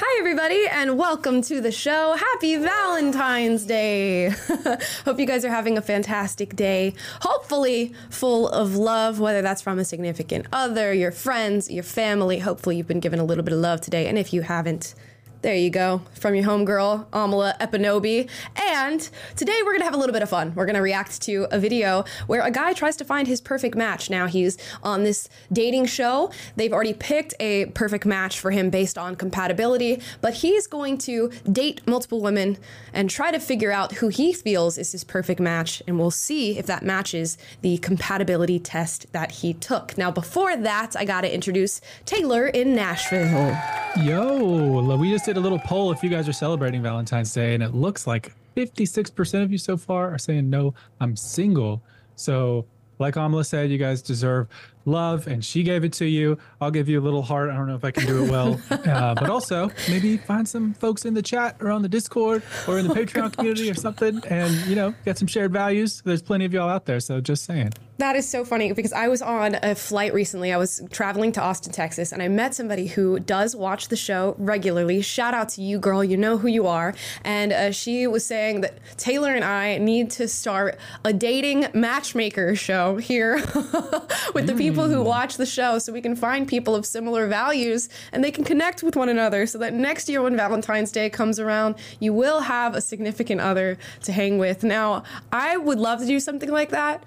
Hi, everybody, and welcome to the show. Happy Valentine's Day. Hope you guys are having a fantastic day. Hopefully, full of love, whether that's from a significant other, your friends, your family. Hopefully, you've been given a little bit of love today. And if you haven't, there you go, from your homegirl, Amala Ekpunobi. And today we're gonna have a little bit of fun. We're gonna react to a video where a guy tries to find his perfect match. Now he's on this dating show. They've already picked a perfect match for him based on compatibility, but he's going to date multiple women and try to figure out who he feels is his perfect match. And we'll see if that matches the compatibility test that he took. Now, before that, I gotta introduce Taylor in Nashville. Yo, we just did a little poll if you guys are celebrating Valentine's Day, and it looks like 56% of you so far are saying no, I'm single. So, like Amala said, you guys deserve love, and she gave it to you. I'll give you a little heart. I don't know if I can do it well, uh, but also maybe find some folks in the chat or on the Discord or in the Patreon community or something, and you know, get some shared values. There's plenty of y'all out there, so just saying. That is so funny because I was on a flight recently. I was traveling to Austin, Texas, and I met somebody who does watch the show regularly. Shout out to you, girl. You know who you are. And uh, she was saying that Taylor and I need to start a dating matchmaker show here with the people who hmm. watch the show so we can find people of similar values and they can connect with one another so that next year when Valentine's Day comes around, you will have a significant other to hang with. Now, I would love to do something like that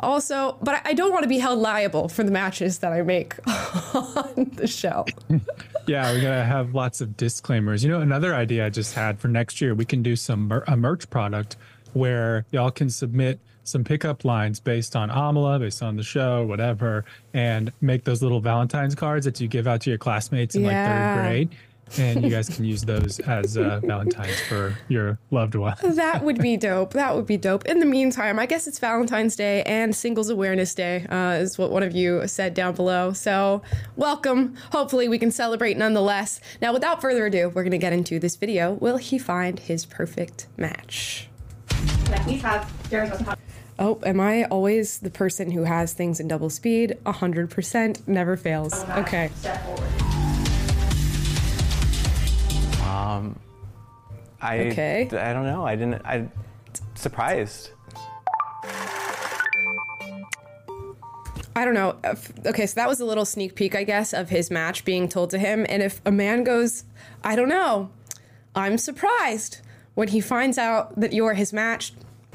also, but I don't want to be held liable for the matches that I make on the show. yeah, we're gonna have lots of disclaimers. You know, another idea I just had for next year, we can do some mer- a merch product where y'all can submit some pickup lines based on Amala, based on the show, whatever, and make those little Valentine's cards that you give out to your classmates in yeah. like third grade and you guys can use those as uh, Valentines for your loved one. that would be dope. That would be dope. In the meantime, I guess it's Valentine's Day and Singles Awareness Day, uh, is what one of you said down below. So, welcome. Hopefully, we can celebrate nonetheless. Now, without further ado, we're going to get into this video. Will he find his perfect match? We have Oh, am I always the person who has things in double speed? 100% never fails. Okay. Um, I Okay. I don't know. I didn't. I surprised. I don't know. Okay, so that was a little sneak peek, I guess, of his match being told to him. And if a man goes, I don't know, I'm surprised when he finds out that you're his match,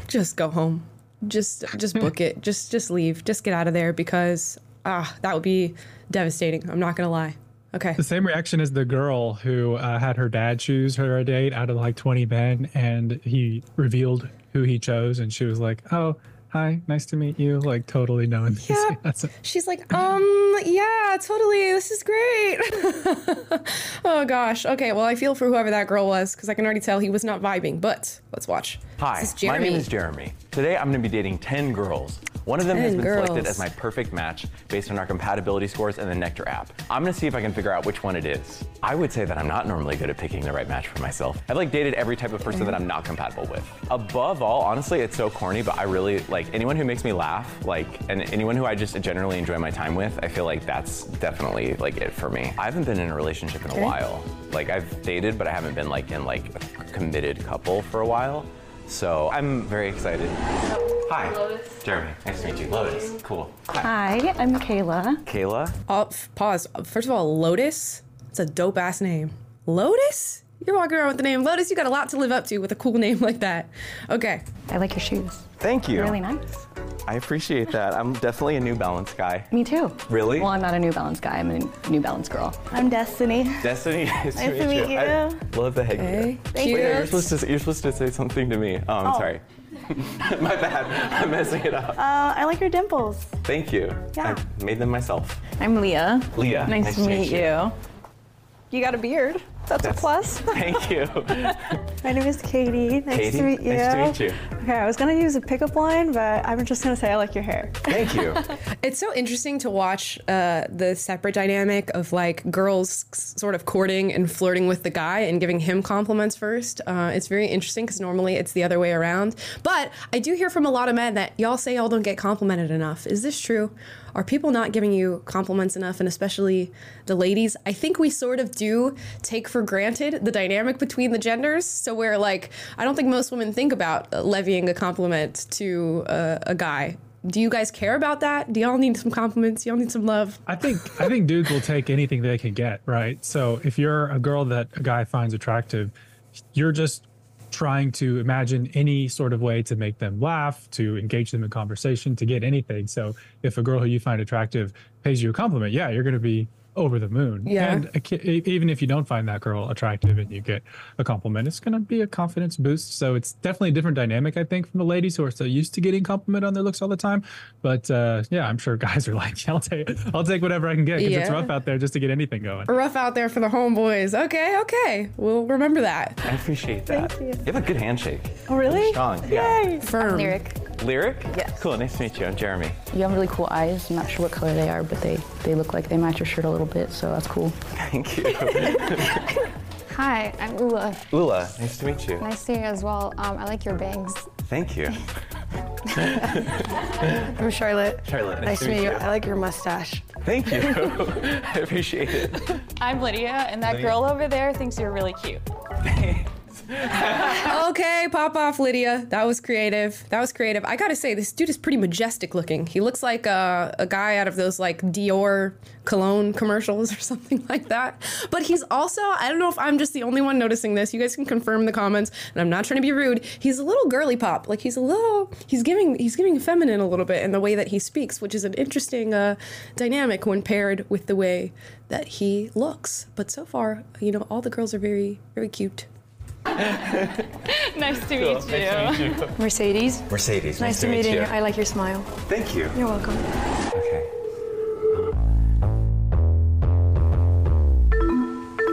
just go home. Just just book it. Just just leave. Just get out of there because ah, that would be devastating. I'm not gonna lie. Okay. The same reaction as the girl who uh, had her dad choose her a date out of like 20 men, and he revealed who he chose, and she was like, "Oh, hi, nice to meet you." Like totally no. Yeah. She's like, um, yeah, totally. This is great. oh gosh. Okay. Well, I feel for whoever that girl was because I can already tell he was not vibing. But let's watch. Hi, my name is Jeremy. Today I'm going to be dating 10 girls. One of them has 10 been selected as my perfect match based on our compatibility scores and the Nectar app. I'm going to see if I can figure out which one it is. I would say that I'm not normally good at picking the right match for myself. I've like dated every type of person that I'm not compatible with. Above all, honestly, it's so corny, but I really like anyone who makes me laugh, like, and anyone who I just generally enjoy my time with. I feel like that's definitely like it for me. I haven't been in a relationship in a while. Like I've dated, but I haven't been like in like a committed couple for a while. So I'm very excited. Hi, Jeremy. Nice to meet you. Lotus. Cool. Hi. Hi, I'm Kayla. Kayla. Oh, f- pause. First of all, Lotus. It's a dope ass name. Lotus? You're walking around with the name Lotus. You got a lot to live up to with a cool name like that. Okay. I like your shoes. Thank you. Really nice. I appreciate that. I'm definitely a New Balance guy. Me too. Really? Well, I'm not a New Balance guy. I'm a New Balance girl. I'm Destiny. Destiny, nice, Nice to meet you. I love the headgear. Okay. Wait, you're Cute. supposed to you're supposed to say something to me. Oh, I'm Oh. sorry. My bad. I'm messing it up. Uh, I like your dimples. Thank you. Yeah. I made them myself. I'm Leah. Leah. Nice, to meet you. You got a beard. That's, a plus. Thank you. My name is Katie. Nice Katie, to meet you. nice to meet you. Okay, I was gonna use a pickup line, but I'm just gonna say I like your hair. Thank you. It's so interesting to watch uh, the separate dynamic of like girls sort of courting and flirting with the guy and giving him compliments first. Uh, it's very interesting because normally it's the other way around. But I do hear from a lot of men that y'all say y'all don't get complimented enough. Is this true? Are people not giving you compliments enough? And especially the ladies? I think we sort of do take for granted the dynamic between the genders. So we're like I don't think most women think about levying a compliment to uh, a guy. Do you guys care about that? Do y'all need some compliments? Y'all need some love? I think I think dudes will take anything they can get, right? So if you're a girl that a guy finds attractive, you're just trying to imagine any sort of way to make them laugh, to engage them in conversation, to get anything. So if a girl who you find attractive pays you a compliment, yeah, you're going to be over the moon. Yeah. And a e- even if you don't find that girl attractive and you get a compliment, it's going to be a confidence boost. So it's definitely a different dynamic, I think, from the ladies who are so used to getting compliment on their looks all the time. But uh, yeah, I'm sure guys are like, I'll take, I'll take whatever I can get because it's rough out there just to get anything going. Rough out there for the homeboys. Okay, okay. We'll remember that. I appreciate that. Thank you. have a good handshake. Oh, really? Strong. Yeah. Firm. Lyric. Lyric? Yes. Cool. Nice to meet you. I'm Jeremy. You have really cool eyes. I'm not sure what color they are, but they, they look like they match your shirt a little bit, so that's cool. Thank you. Hi, I'm Ula. Ula. Nice to meet you. Nice to meet you as well. Um, I like your bangs. Thank you. I'm Charlotte. Charlotte. Nice to meet you. I like your mustache. Thank you. I appreciate it. I'm Lydia, and that Lydia. girl over there thinks you're really cute. Okay, pop off, Lydia. That was creative. That was creative. I gotta say, this dude is pretty majestic looking. He looks like a, a guy out of those like Dior cologne commercials or something like that. But he's also, I don't know if I'm just the only one noticing this. You guys can confirm in the comments, and I'm not trying to be rude. He's a little girly pop. Like he's a little, he's giving, he's giving feminine a little bit in the way that he speaks, which is an interesting uh, dynamic when paired with the way that he looks. But so far, you know, all the girls are very, very cute. Nice to meet you. Mercedes. Mercedes. Nice, to meet you. I like your smile. Thank you. You're welcome. Okay.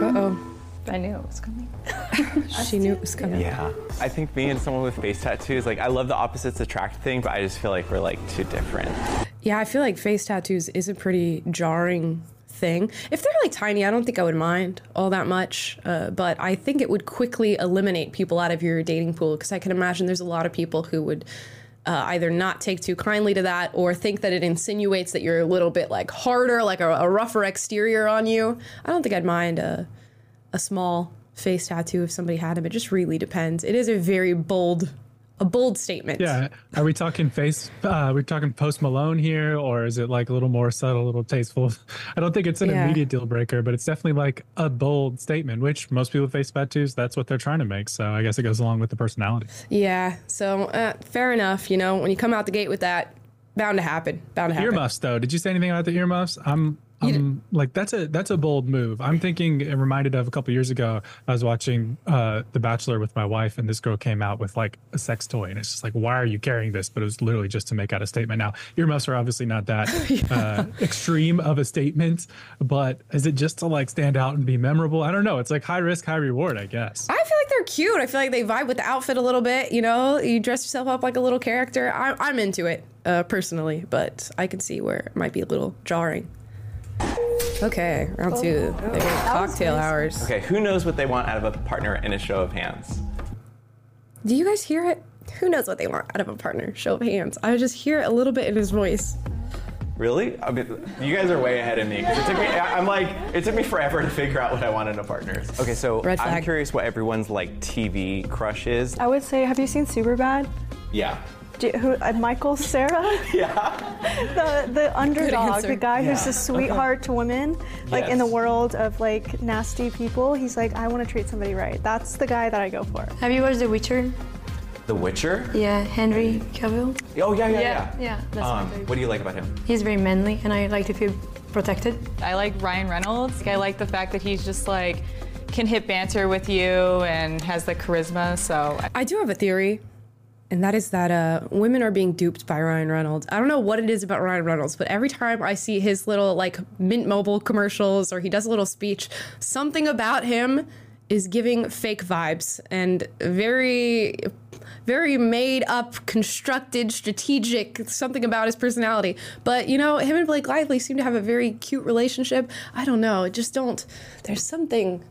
Uh oh. I knew it was coming. She knew it was coming. Yeah. I think me and someone with face tattoos, like I love the opposites attract thing, but I just feel like we're like too different. Yeah, I feel like face tattoos is a pretty jarring thing. If they're like tiny, I don't think I would mind all that much. Uh, but I think it would quickly eliminate people out of your dating pool because I can imagine there's a lot of people who would. Uh, either not take too kindly to that or think that it insinuates that you're a little bit like harder, like a, a rougher exterior on you. I don't think I'd mind a, a small face tattoo if somebody had them. It just really depends. It is a very bold, a bold statement. Yeah. Are we talking face? Uh, are we talking post Malone here, or is it like a little more subtle, a little tasteful? I don't think it's an Yeah. immediate deal breaker, but it's definitely like a bold statement, which most people with face tattoos, that's what they're trying to make. So I guess it goes along with the personality. Yeah, so uh, fair enough. You know, when you come out the gate with that, bound to happen. Bound to happen. Earmuffs, though. Did you say anything about the earmuffs? I'm. I'm like that's a that's a bold move. I'm thinking it reminded of a couple years ago. I was watching uh, The Bachelor with my wife, and this girl came out with like a sex toy, and it's just like, why are you carrying this? But it was literally just to make out a statement. Now, earmuffs are obviously not that uh, extreme of a statement, but is it just to like stand out and be memorable? I don't know. It's like high risk, high reward, I guess. I feel like like they're cute. I feel like they vibe with the outfit a little bit. You know, you dress yourself up like a little character. I, I'm into it uh, personally, but I can see where it might be a little jarring. Okay, round oh two. Oh, They get cocktail hours. Okay, who knows what they want out of a partner in a show of hands? Do you guys hear it? Who knows what they want out of a partner? Show of hands. I just hear it a little bit in his voice. Really? I mean, you guys are way ahead of me. 'cause It took me. I- I'm like, it took me forever to figure out what I wanted in a partner. Okay, so Red I'm curious what everyone's like TV crush is. I would say, have you seen Superbad? Yeah. Do who, uh, Michael Cera? Yeah. the the underdog, the guy who's Yeah. a sweetheart to women, like in the world of like nasty people. He's like, I want to treat somebody right. That's the guy that I go for. Have you watched The Witcher? The Witcher? Yeah, Henry Cavill. Oh yeah, yeah, yeah. Yeah, yeah, that's um, what do you like about him? He's very manly, and I like to feel protected. I like Ryan Reynolds. I like the fact that he's just like can hit banter with you and has the charisma. So I do have a theory, and that is that uh, women are being duped by Ryan Reynolds. I don't know what it is about Ryan Reynolds, but every time I see his little like Mint Mobile commercials or he does a little speech, something about him is giving fake vibes and very very made up constructed strategic something about his personality. But you know him and blake lively seem to have a very cute relationship. I don't know. Just don't there's something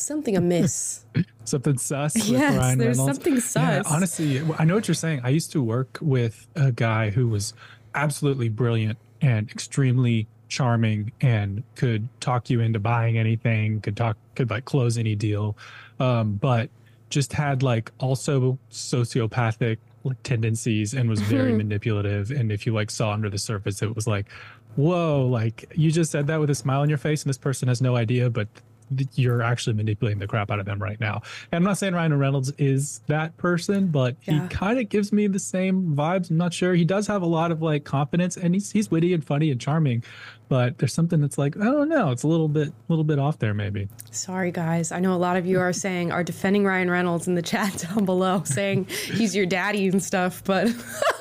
something amiss something sus with Yes, Ryan there's Reynolds. something Yeah, sus. honestly, I know what you're saying. I used to work with a guy who was absolutely brilliant and extremely charming and could talk you into buying anything, could talk could like close any deal. Um, but just had like also sociopathic like, tendencies and was very manipulative. And if you like saw under the surface, it was like, whoa, like you just said that with a smile on your face and this person has no idea, but you're actually manipulating the crap out of them right now. And I'm not saying Ryan Reynolds is that person, but Yeah. he kind of gives me the same vibes. I'm not sure. He does have a lot of like confidence and he's he's witty and funny and charming, but there's something that's like, I don't know, it's a little bit a little bit off there maybe. Sorry, guys. I know a lot of you are saying are defending Ryan Reynolds in the chat down below, saying he's your daddy and stuff. But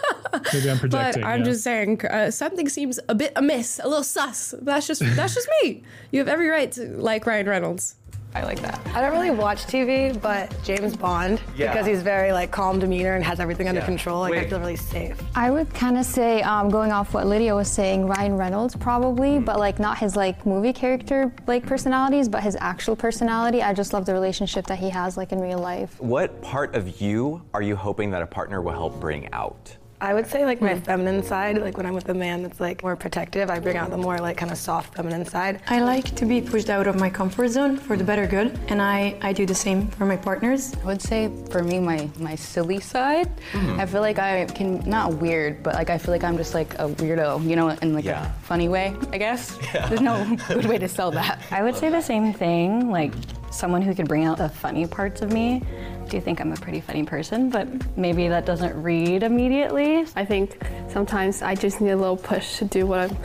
Maybe I'm but. I'm yeah. just saying uh, something seems a bit amiss, a little sus. That's just that's just me. You have every right to like Ryan Reynolds. I like that. I don't really watch TV, but James Bond, Yeah. because he's very like calm demeanor and has everything under Yeah. control, like I Wait. feel really safe. I would kind of say, um, going off what Lydia was saying, Ryan Reynolds probably, but like not his like movie character like personalities, but his actual personality. I just love the relationship that he has like in real life. What part of you are you hoping that a partner will help bring out? I would say like my feminine side, like when I'm with a man that's like more protective, I bring out the more like kind of soft feminine side. I like to be pushed out of my comfort zone for the better good, and I, I do the same for my partners. I would say for me, my my silly side. Mm-hmm. I feel like I can not weird, but like I feel like I'm just like a weirdo, you know, in like Yeah. a funny way. I guess. There's no good way to sell that. I would say the same thing, like someone who could bring out the funny parts of me. I do think I'm a pretty funny person, but maybe that doesn't read immediately. I think sometimes I just need a little push to do what I'm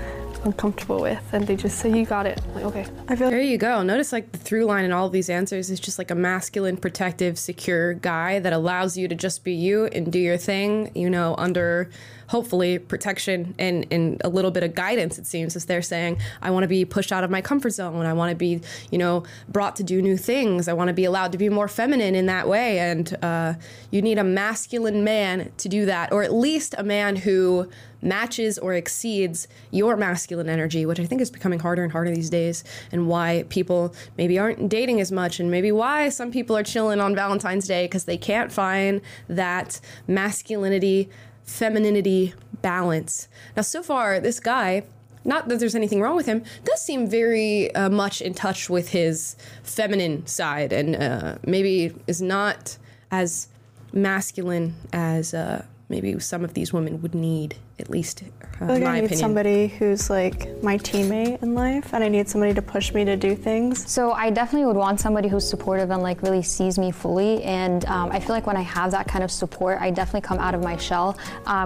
uncomfortable with, and they just say, "You got it." I'm like, okay. I feel there you go. Notice like the through line in all of these answers is just like a masculine, protective, secure guy that allows you to just be you and do your thing. You know, under hopefully protection and, and a little bit of guidance. It seems as they're saying, I want to be pushed out of my comfort zone. I want to be, you know, brought to do new things. I want to be allowed to be more feminine in that way. And uh, you need a masculine man to do that, or at least a man who matches or exceeds your masculine energy, which I think is becoming harder and harder these days, and why people maybe aren't dating as much, and maybe why some people are chilling on Valentine's Day because they can't find that masculinity, femininity balance. Now, so far, this guy. Not that there's anything wrong with him, does seem very uh, much in touch with his feminine side and uh, maybe is not as masculine as uh, maybe some of these women would need, at least uh, I feel like my I need opinion. somebody who's like my teammate in life, and I need somebody to push me to do things. So I definitely would want somebody who's supportive and like really sees me fully. And um, I feel like when I have that kind of support, I definitely come out of my shell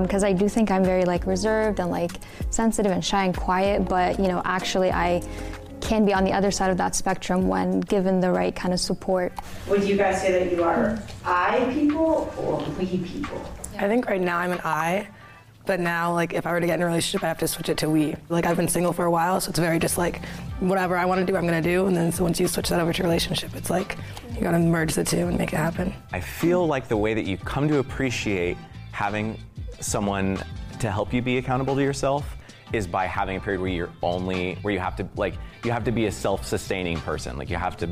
because I do think I'm very like reserved and like sensitive and shy and quiet. But you know, actually, I can be on the other side of that spectrum when given the right kind of support. Would you guys say that you are I people or we people? I think right now I'm an I, But now, like, if I were to get in a relationship, I have to switch it to we. Like, I've been single for a while, so it's very just like, whatever I want to do, I'm to do. And then so once you switch that over to relationship, it's like, you got to merge the two and make it happen. I feel like the way that you come to appreciate having someone to help you be accountable to yourself is by having a period where you're only where you have to like you have to be a self-sustaining person like you have to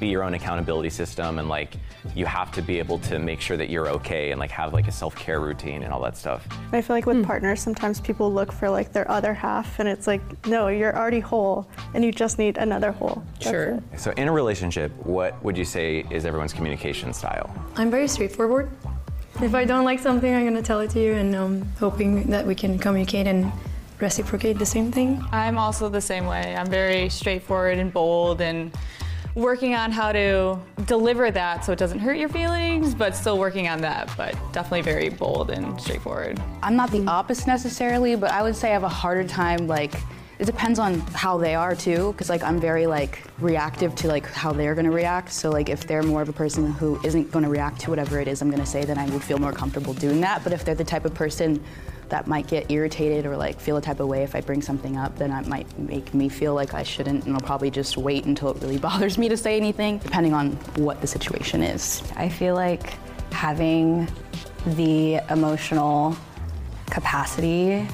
be your own accountability system and like you have to be able to make sure that you're okay and like have like a self-care routine and all that stuff I feel like with partners, sometimes people look for like their other half, and it's like, no, you're already whole, and you just need another whole. That's it. so in a relationship what would you say is everyone's communication style I'm very straightforward. If I don't like something, I'm gonna tell it to you, and um, hoping that we can communicate and reciprocate the same thing. I'm also the same way. I'm very straightforward and bold and working on how to deliver that so it doesn't hurt your feelings, but still working on that, but definitely very bold and straightforward. I'm not the opposite necessarily, but I would say I have a harder time like it depends on how they are too because like i'm very like reactive to like how they're going to react so like if they're more of a person who isn't going to react to whatever it is i'm going to say then i would feel more comfortable doing that but if they're the type of person that might get irritated or like feel a type of way if i bring something up then that might make me feel like i shouldn't and i'll probably just wait until it really bothers me to say anything depending on what the situation is I feel like having the emotional capacity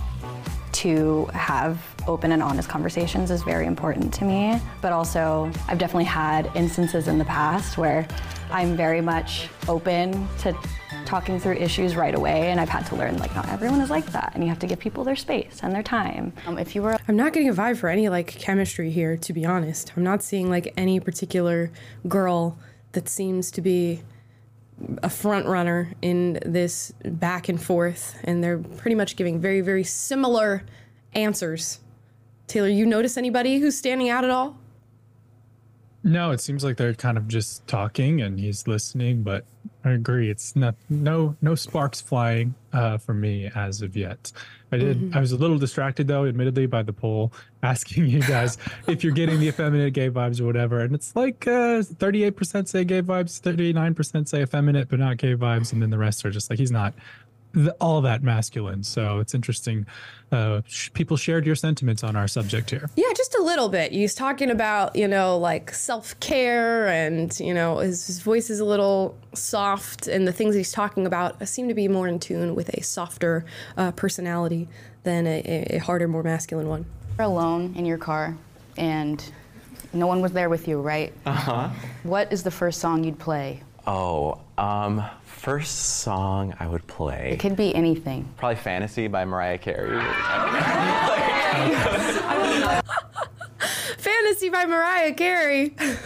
to have open and honest conversations is very important to me. But also, I've definitely had instances in the past where I'm very much open to talking through issues right away, and I've had to learn like not everyone is like that, and you have to give people their space and their time. Um, if you were I'm not getting a vibe for any like chemistry here, to be honest. I'm not seeing like any particular girl that seems to be a front runner in this back and forth, and they're pretty much giving very, very similar answers. Taylor, you notice anybody who's standing out at all? No, it seems like they're kind of just talking and he's listening, but I agree. It's not no no sparks flying uh, for me as of yet. I did. Mhm. I was a little distracted though, admittedly, by the poll asking you guys if you're getting the effeminate gay vibes or whatever, and it's like uh, 38% say gay vibes, 39% say effeminate but not gay vibes, and then the rest are just like he's not the, all that masculine. So it's interesting. Uh, sh- people shared your sentiments on our subject here. Yeah, just a little bit. He's talking about, you know, like self care and, you know, his, his voice is a little soft, and the things he's talking about seem to be more in tune with a softer uh, personality than a, a harder, more masculine one. You're alone in your car and no one was there with you, right? uh-huh What is the first song you'd play? oh um first song i would play It could be anything. probably fantasy by mariah carey Fantasy by Mariah Carey. I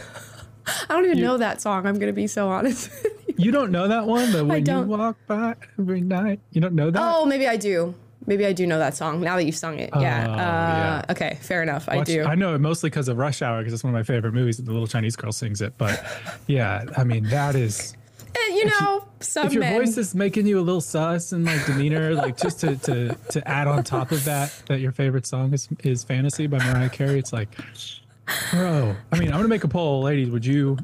don't even know that song, I'm going to be so honest. You don't know that one, but when you don't. walk by every night, you don't know that. oh, maybe I do. Maybe I do know that song now that you've sung it. yeah. Oh, Uh, yeah. Okay, fair enough. I do. I know it mostly because of Rush Hour because it's one of my favorite movies. and The little Chinese girl sings it, but yeah, I mean that is. Eh, you know, some if your men. voice is making you a little sus and like demeanor, like just to, to to add on top of that, that your favorite song is is "Fantasy" by Mariah Carey. It's like, bro. I mean, I'm gonna make a poll, ladies. Would you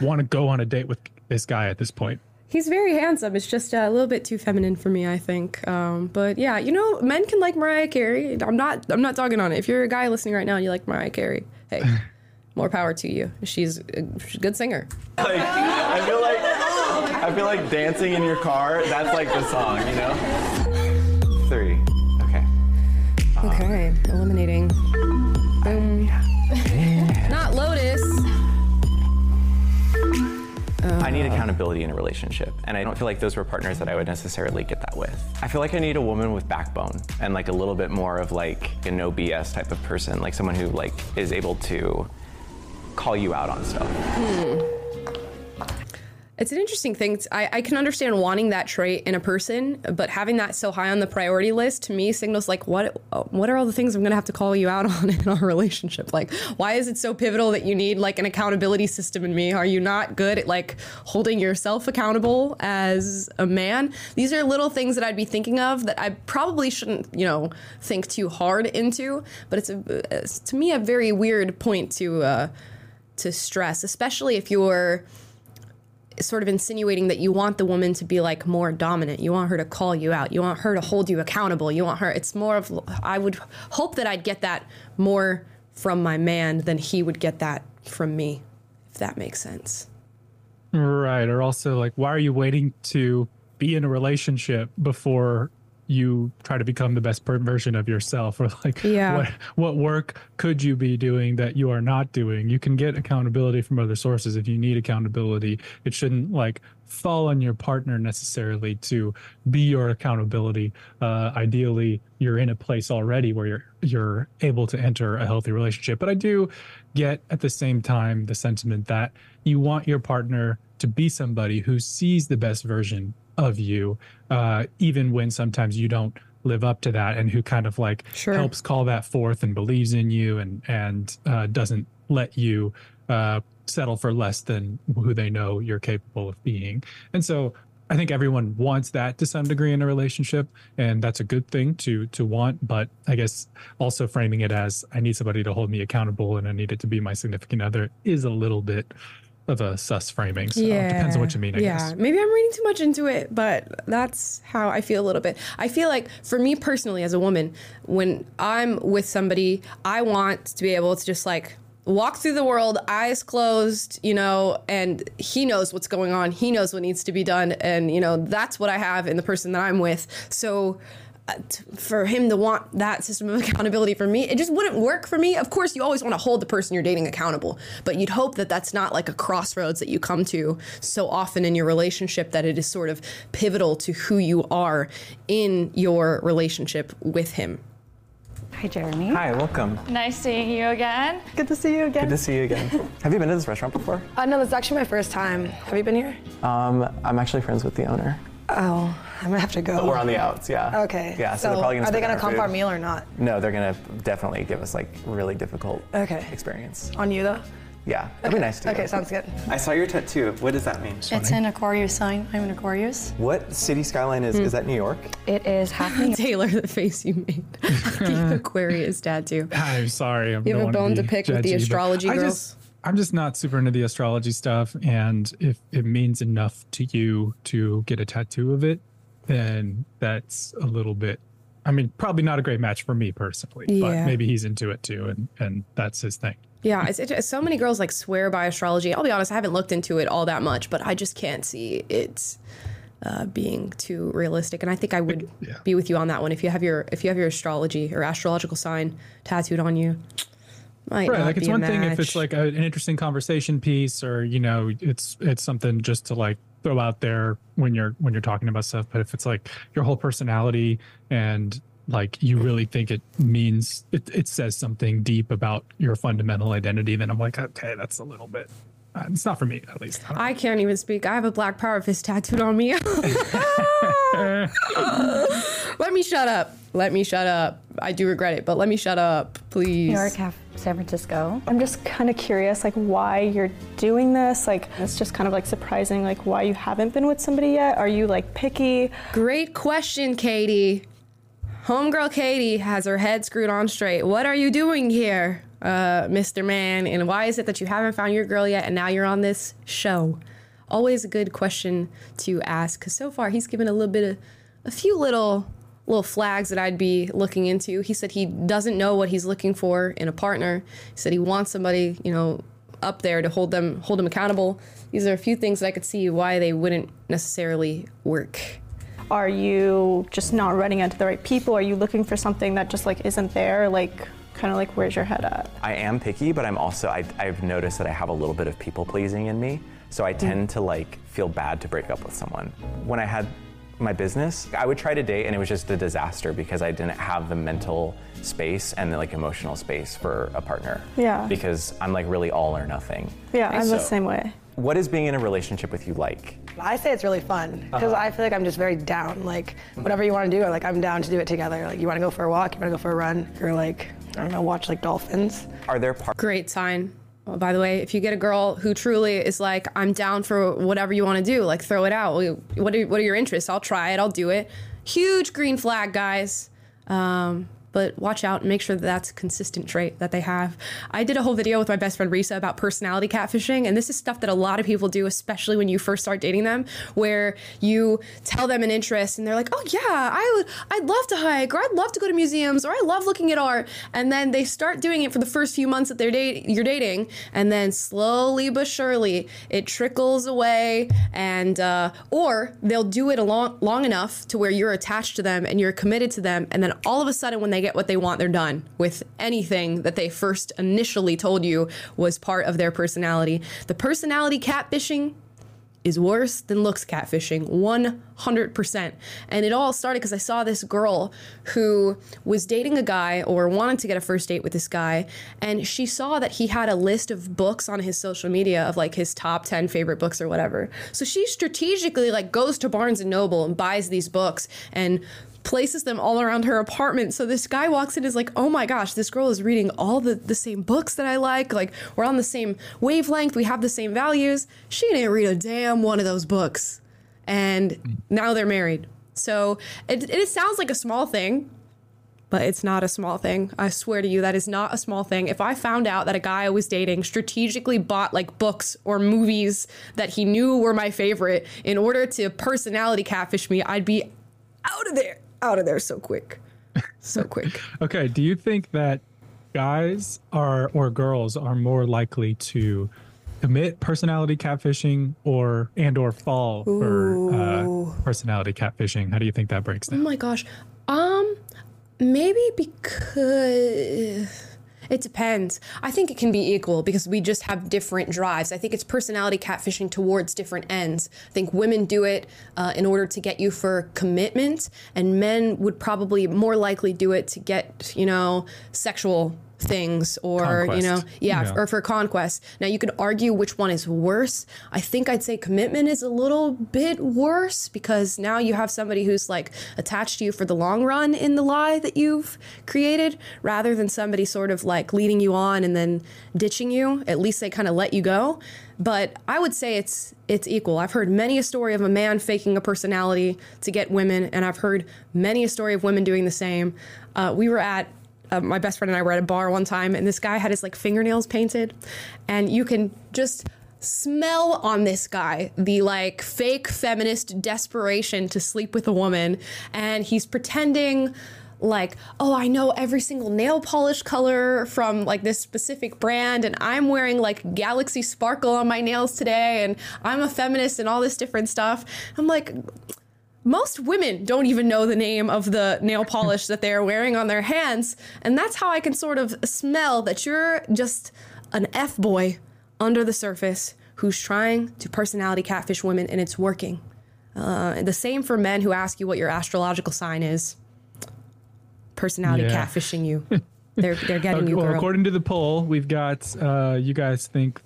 want to go on a date with this guy at this point? He's very handsome. It's just a little bit too feminine for me, I think. Um, but yeah, you know, men can like Mariah Carey. I'm not. I'm not dogging on it. If you're a guy listening right now and you like Mariah Carey, hey, more power to you. She's a, good singer. like i feel like i feel like dancing in your car that's like the song you know three okay Okay, eliminating. Boom. Not Lotus. I need accountability in a relationship, and I don't feel like those were partners that I would necessarily get that with. I feel like I need a woman with backbone and like a little bit more of like a no BS type of person, like someone who like is able to call you out on stuff. Hmm. It's an interesting thing. I, I can understand wanting that trait in a person, but having that so high on the priority list to me signals like what what are all the things I'm going to have to call you out on in our relationship? Like, why is it so pivotal that you need like an accountability system in me? Are you not good at like holding yourself accountable as a man? These are little things that I'd be thinking of that I probably shouldn't, you know, think too hard into. But it's a it's, to me a very weird point to uh, to stress, especially if you're sort of insinuating that you want the woman to be like more dominant. You want her to call you out. You want her to hold you accountable. You want her. It's more of. I would hope that I'd get that more from my man than he would get that from me, if that makes sense. Right. Or also, like, why are you waiting to be in a relationship before you try to become the best version of yourself? Or, like, Yeah. what, what work could you be doing that you are not doing? You can get accountability from other sources if you need accountability. It shouldn't, like, fall on your partner necessarily to be your accountability. Uh, ideally, you're in a place already where you're you're able to enter a healthy relationship. But I do get at the same time the sentiment that you want your partner to be somebody who sees the best version of you, uh, even when sometimes you don't live up to that, and who kind of like Sure. helps call that forth and believes in you, and and uh, doesn't let you uh, settle for less than who they know you're capable of being. And so I think everyone wants that to some degree in a relationship, and that's a good thing to to want. But I guess also framing it as I need somebody to hold me accountable, and I need it to be my significant other is a little bit of a sus framing. So it depends on what you mean. I yeah, guess. maybe I'm reading too much into it, but that's how I feel a little bit. I feel like for me personally, as a woman, when I'm with somebody, I want to be able to just like walk through the world, eyes closed, you know, and he knows what's going on. He knows what needs to be done, and you know that's what I have in the person that I'm with. So for him to want that system of accountability for me, it just wouldn't work for me. Of course, you always want to hold the person you're dating accountable, but you'd hope that that's not like a crossroads that you come to so often in your relationship that it is sort of pivotal to who you are in your relationship with him. Hi, Jeremy. Hi, welcome. Nice seeing you again. Good to see you again. Good to see you again. Have you been to this restaurant before? Uh, no, this is actually my first time. Have you been here? Um, I'm actually friends with the owner. Oh, I'm gonna have to go. We're on the outs, yeah. Okay. Yeah, so, they're probably gonna are they gonna comp our food. meal or not? No, they're gonna definitely give us like really difficult Okay. experience. On you though? Yeah, that'd be nice to. Okay, sounds good. I saw your tattoo. What does that mean? It's an Aquarius sign. I'm an Aquarius. What city skyline is? Is that New York? It is half Taylor, the face you made. the Aquarius tattoo. I'm sorry. I'm You have don't a wanna bone to be pick with the judgy, but astrology I girls? Just, I'm just not super into the astrology stuff, and if it means enough to you to get a tattoo of it, then that's a little bit. I mean, probably not a great match for me personally, Yeah. but maybe he's into it too, and and that's his thing. Yeah, it's, it's so many girls like swear by astrology. I'll be honest, I haven't looked into it all that much, but I just can't see it uh, being too realistic. And I think I would be with you on that one. If you have your if you have your astrology or astrological sign tattooed on you, might right like it's one thing if it's like a, an interesting conversation piece or you know it's it's something just to like throw out there when you're when you're talking about stuff but if it's like your whole personality and like you really think it means it, it says something deep about your fundamental identity then i'm like okay that's a little bit uh, it's not for me at least I can't even speak. I have a black power fist tattooed on me. let me shut up. Let me shut up. I do regret it, but let me shut up, please. New York, half San Francisco. I'm just kind of curious, like why you're doing this. Like it's just kind of like surprising, like why you haven't been with somebody yet. Are you like picky? Great question, Katie. Homegirl Katie has her head screwed on straight. What are you doing here, uh, Mr. Man? And why is it that you haven't found your girl yet and now you're on this show? Always a good question to ask because so far he's given a little bit of a few little little flags that I'd be looking into. He said he doesn't know what he's looking for in a partner. He said he wants somebody, you know, up there to hold them hold him accountable. These are a few things that I could see why they wouldn't necessarily work. Are you just not running into the right people? Are you looking for something that just like isn't there? Like kind of like where's your head at? I am picky, but I'm also I, I've noticed that I have a little bit of people pleasing in me, so I tend to like feel bad to break up with someone. When I had my business, I would try to date, and it was just a disaster because I didn't have the mental space and the like emotional space for a partner. Yeah. Because I'm like really all or nothing. Yeah, I'm the same way. What is being in a relationship with you like? I say it's really fun because Uh-huh. I feel like I'm just very down. Like whatever you want to do, like I'm down to do it together. Like you want to go for a walk, you want to go for a run, or like I don't know, watch like dolphins. Are there parts? Great sign. Well, by the way, if you get a girl who truly is like, I'm down for whatever you want to do, like throw it out. What are, what are your interests? I'll try it. I'll do it. Huge green flag, guys. Um, but watch out and make sure that that's a consistent trait that they have. I did a whole video with my best friend Risa about personality catfishing, and this is stuff that a lot of people do, especially when you first start dating them, where you tell them an interest and they're like, "Oh yeah, I would, I'd love to hike, or I'd love to go to museums, or I love looking at art," and then they start doing it for the first few months that they're date, you're dating, and then slowly but surely it trickles away, and uh, or they'll do it long, long enough to where you're attached to them and you're committed to them, and then all of a sudden when they get what they want, they're done with anything that they first initially told you was part of their personality. The personality catfishing is worse than looks catfishing 100% and it all started because i saw this girl who was dating a guy or wanted to get a first date with this guy and she saw that he had a list of books on his social media of like his top 10 favorite books or whatever so she strategically like goes to barnes and noble and buys these books and places them all around her apartment. So this guy walks in is like, oh my gosh, this girl is reading all the, the same books that I like. Like, we're on the same wavelength, we have the same values. She didn't read a damn one of those books. And now they're married. So it, it sounds like a small thing, but it's not a small thing. I swear to you, that is not a small thing. If I found out that a guy I was dating strategically bought like books or movies that he knew were my favorite in order to personality catfish me, I'd be out of there out of there so quick. So quick. okay. Do you think that guys are or girls are more likely to commit personality catfishing or and or fall for uh, personality catfishing? How do you think that breaks down? Oh my gosh. Um maybe because it depends. I think it can be equal because we just have different drives. I think it's personality catfishing towards different ends. I think women do it uh, in order to get you for commitment, and men would probably more likely do it to get, you know, sexual things or you know yeah, Yeah. or for conquest. Now you could argue which one is worse. I think i'd say commitment is a little bit worse because now you have somebody who's like attached to you for the long run in the lie that you've created rather than somebody sort of like leading you on and then ditching you. At least they kind of let you go. But i would say it's it's equal. I've heard many a story of a man faking a personality to get women and i've heard many a story of women doing the same. Uh, we were at uh, my best friend and I were at a bar one time, and this guy had his like fingernails painted, and you can just smell on this guy the like fake feminist desperation to sleep with a woman, and he's pretending like, oh, I know every single nail polish color from like this specific brand, and I'm wearing like Galaxy Sparkle on my nails today, and I'm a feminist and all this different stuff. I'm like, most women don't even know the name of the nail polish that they're wearing on their hands. And that's how I can sort of smell that you're just an F boy under the surface who's trying to personality catfish women and it's working. Uh, and the same for men who ask you what your astrological sign is. Personality Yeah. catfishing you. They're, they're getting you, well, girl. according to the poll, we've got uh, you guys think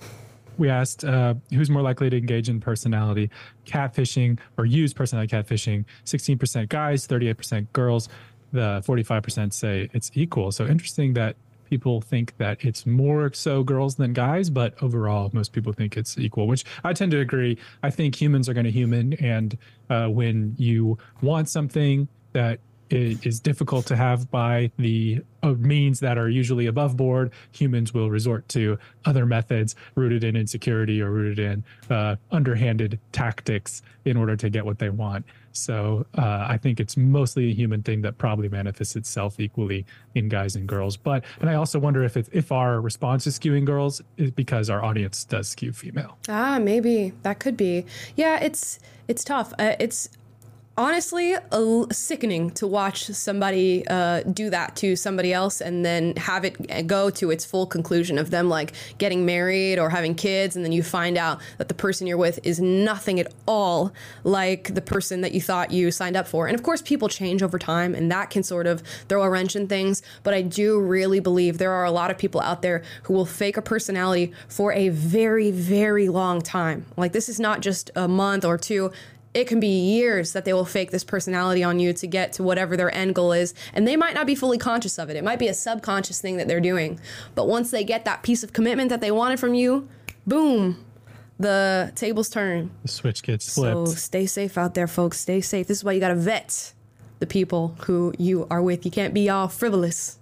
we asked uh, who's more likely to engage in personality catfishing or use personality catfishing. Sixteen percent guys, thirty-eight percent girls. The forty-five percent say it's equal. So interesting that people think that it's more so girls than guys, but overall, most people think it's equal, which I tend to agree. I think humans are going to human, and uh, when you want something that is difficult to have by the uh, means that are usually above board, humans will resort to other methods rooted in insecurity or rooted in uh, underhanded tactics in order to get what they want. So uh, I think it's mostly a human thing that probably manifests itself equally in guys and girls. But and I also wonder if it, if our response is skewing girls is because our audience does skew female. Ah, maybe that could be. Yeah, it's it's tough. Uh, it's honestly sickening to watch somebody uh, do that to somebody else and then have it go to its full conclusion of them like getting married or having kids and then you find out that the person you're with is nothing at all like the person that you thought you signed up for. And of course people change over time and that can sort of throw a wrench in things but i do really believe there are a lot of people out there who will fake a personality for a very very long time. Like this is not just a month or two it can be years that they will fake this personality on you to get to whatever their end goal is. And they might not be fully conscious of it. It might be a subconscious thing that they're doing. But once they get that piece of commitment that they wanted from you, boom, the tables turn. The switch gets flipped. So stay safe out there, folks. Stay safe. This is why you got to vet the the people who you are with. You can't be all frivolous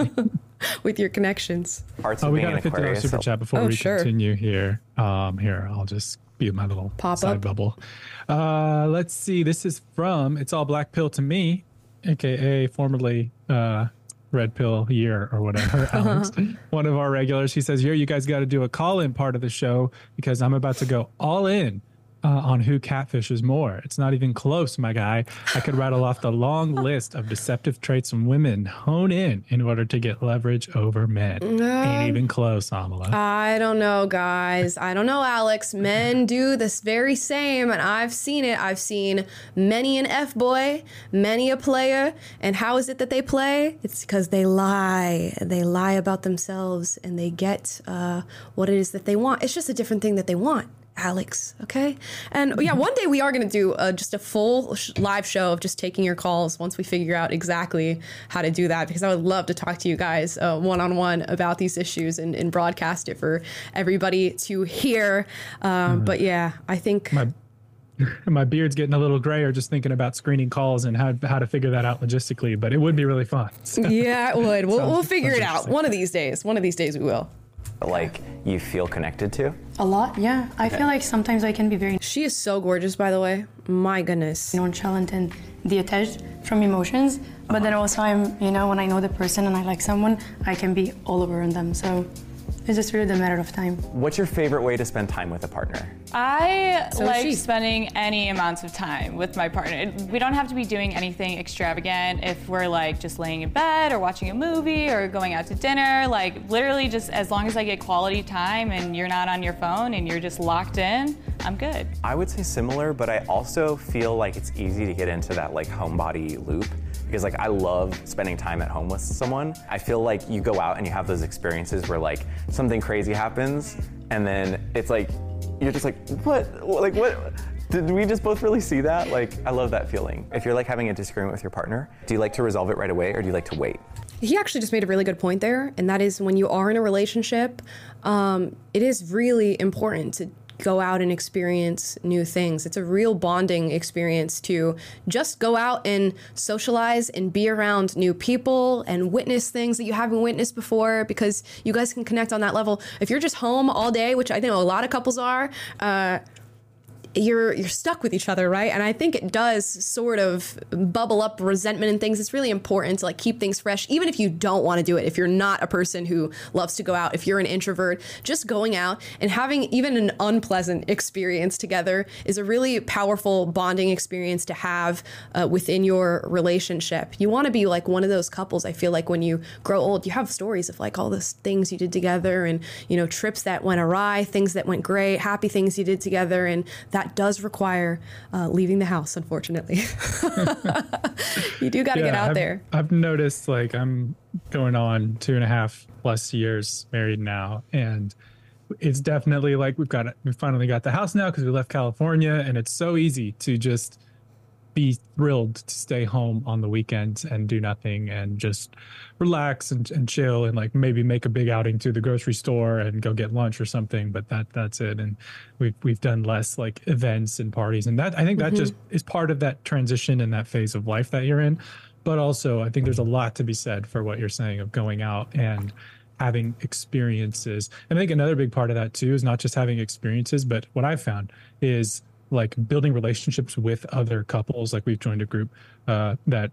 with your connections. Parts Oh, we got a fifty dollars super so- chat before Oh, we sure. continue here. Um, here I'll just be my little Pop side up. bubble. Uh, let's see. This is from It's All Black Pill to Me, aka formerly uh, Red Pill Year or whatever. Alex, one of our regulars. She says, "Here, you guys got to do a call-in part of the show because I'm about to go all in." Uh, on who catfishes more. It's not even close, my guy. I could rattle off the long list of deceptive traits in women hone in in order to get leverage over men. Ain't even close, Amala. I don't know, guys. I don't know, Alex. Men do this very same, and I've seen it. I've seen many an F boy, many a player. And how is it that they play? It's because they lie. They lie about themselves and they get uh, what it is that they want. It's just a different thing that they want. Alex, okay? And yeah, one day we are going to do uh, just a full sh- live show of just taking your calls once we figure out exactly how to do that because I would love to talk to you guys one on one about these issues and, and broadcast it for everybody to hear. Um, But yeah, I think. my my beard's getting a little grayer just thinking about screening calls and how, how to figure that out logistically but it would be really fun So- yeah, it would. We'll, we'll figure it out one of these days. One of these days we will. Like you feel connected to? A lot, yeah. I feel like sometimes I can be very She is so gorgeous, by the way. My goodness. nonchalant and detached from emotions, but then uh-huh. also I'm, you know, when I know the person and I like someone, I can be all over on them. So it's just really the matter of time. What's your favorite way to spend time with a partner? I So like she. spending any amounts of time with my partner. We don't have to be doing anything extravagant if we're like just laying in bed or watching a movie or going out to dinner. Like literally just as long as I get quality time and you're not on your phone and you're just locked in, I'm good. I would say similar, but I also feel like it's easy to get into that like homebody loop because like I love spending time at home with someone. I feel like you go out and you have those experiences where like something crazy happens and then it's like you're just like what like what did we just both really see that? Like I love that feeling. If you're like having a disagreement with your partner, do you like to resolve it right away or do you like to wait? He actually just made a really good point there, and that is when you are in a relationship, um, it is really important to go out and experience new things. It's a real bonding experience to just go out and socialize and be around new people and witness things that you haven't witnessed before because you guys can connect on that level. If you're just home all day, which I think a lot of couples are, uh, you're you're stuck with each other, right? And I think it does sort of bubble up resentment and things. It's really important to like keep things fresh, even if you don't want to do it. If you're not a person who loves to go out, if you're an introvert, just going out and having even an unpleasant experience together is a really powerful bonding experience to have uh, within your relationship. You want to be like one of those couples. I feel like when you grow old, you have stories of like all the things you did together, and you know trips that went awry, things that went great, happy things you did together, and that does require uh, leaving the house. Unfortunately, you do got to get out I've, there. I've noticed like I'm going on two and a half plus years married now, and it's definitely like we've got we finally got the house now because we left California, and it's so easy to just be thrilled to stay home on the weekends and do nothing and just relax and, and chill and like maybe make a big outing to the grocery store and go get lunch or something but that that's it. And we've we've done less like events and parties. And that I think that Mhm. just is part of that transition and that phase of life that you're in. But also I think there's a lot to be said for what you're saying of going out and having experiences. And I think another big part of that too is not just having experiences but what I've found is like building relationships with other couples like we've joined a group uh, that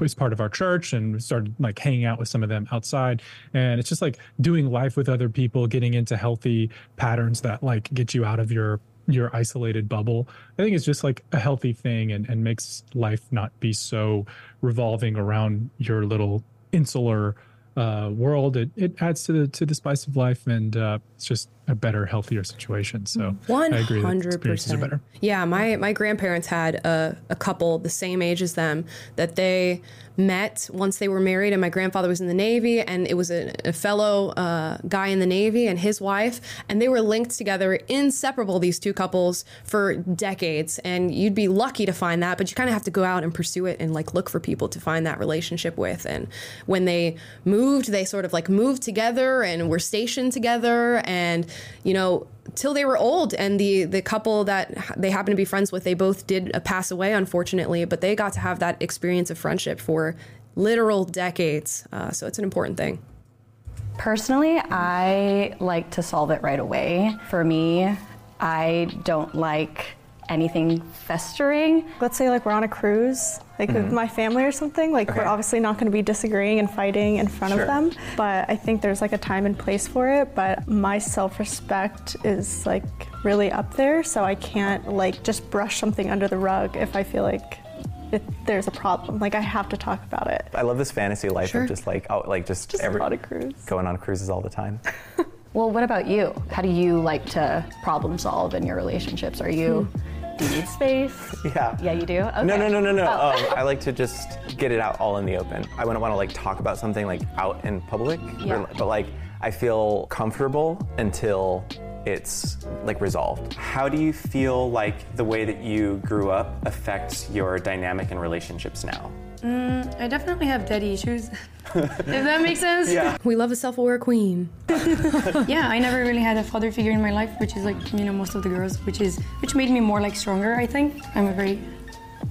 is part of our church and started like hanging out with some of them outside. And it's just like doing life with other people getting into healthy patterns that like get you out of your your isolated bubble i think it's just like a healthy thing and, and makes life not be so revolving around your little insular uh, world. It, it adds to the to the spice of life and uh, it's just a better healthier situation so One i agree that experiences are better. Yeah, my my grandparents had a, a couple the same age as them that they met once they were married, and my grandfather was in the Navy, and it was a, a fellow uh, guy in the Navy and his wife, and they were linked together, inseparable. These two couples for decades, and you'd be lucky to find that, but you kind of have to go out and pursue it and like look for people to find that relationship with. And when they moved, they sort of like moved together and were stationed together, and you know, till they were old. And the the couple that they happen to be friends with, they both did uh, pass away, unfortunately, but they got to have that experience of friendship for literal decades. Uh, so it's an important thing. Personally, I like to solve it right away. For me, I don't like anything festering. Let's say like we're on a cruise, like with Mhm. my family or something. Like we're obviously not going to be disagreeing and fighting in front Sure. of them, but I think there's like a time and place for it. But my self-respect is like really up there, so I can't like just brush something under the rug if I feel like if there's a problem. Like I have to talk about it. I love this fantasy life Sure. of just like oh like just, Just every a lot of cruise. going on cruises all the time. Well, what about you? How do you like to problem solve in your relationships? Are you do you need space? Yeah. Yeah, you do. Okay. No, no, no, no, no. Oh. Um, I like to just get it out all in the open. I wouldn't want to like talk about something like out in public, or- Yeah. but like I feel comfortable until it's like resolved. How do you feel like the way that you grew up affects your dynamic in relationships now? Mm, I definitely have daddy issues. if that makes sense. Yeah. We love a self-aware queen. yeah, I never really had a father figure in my life, which is like you know most of the girls, which is which made me more like stronger. I think I'm a very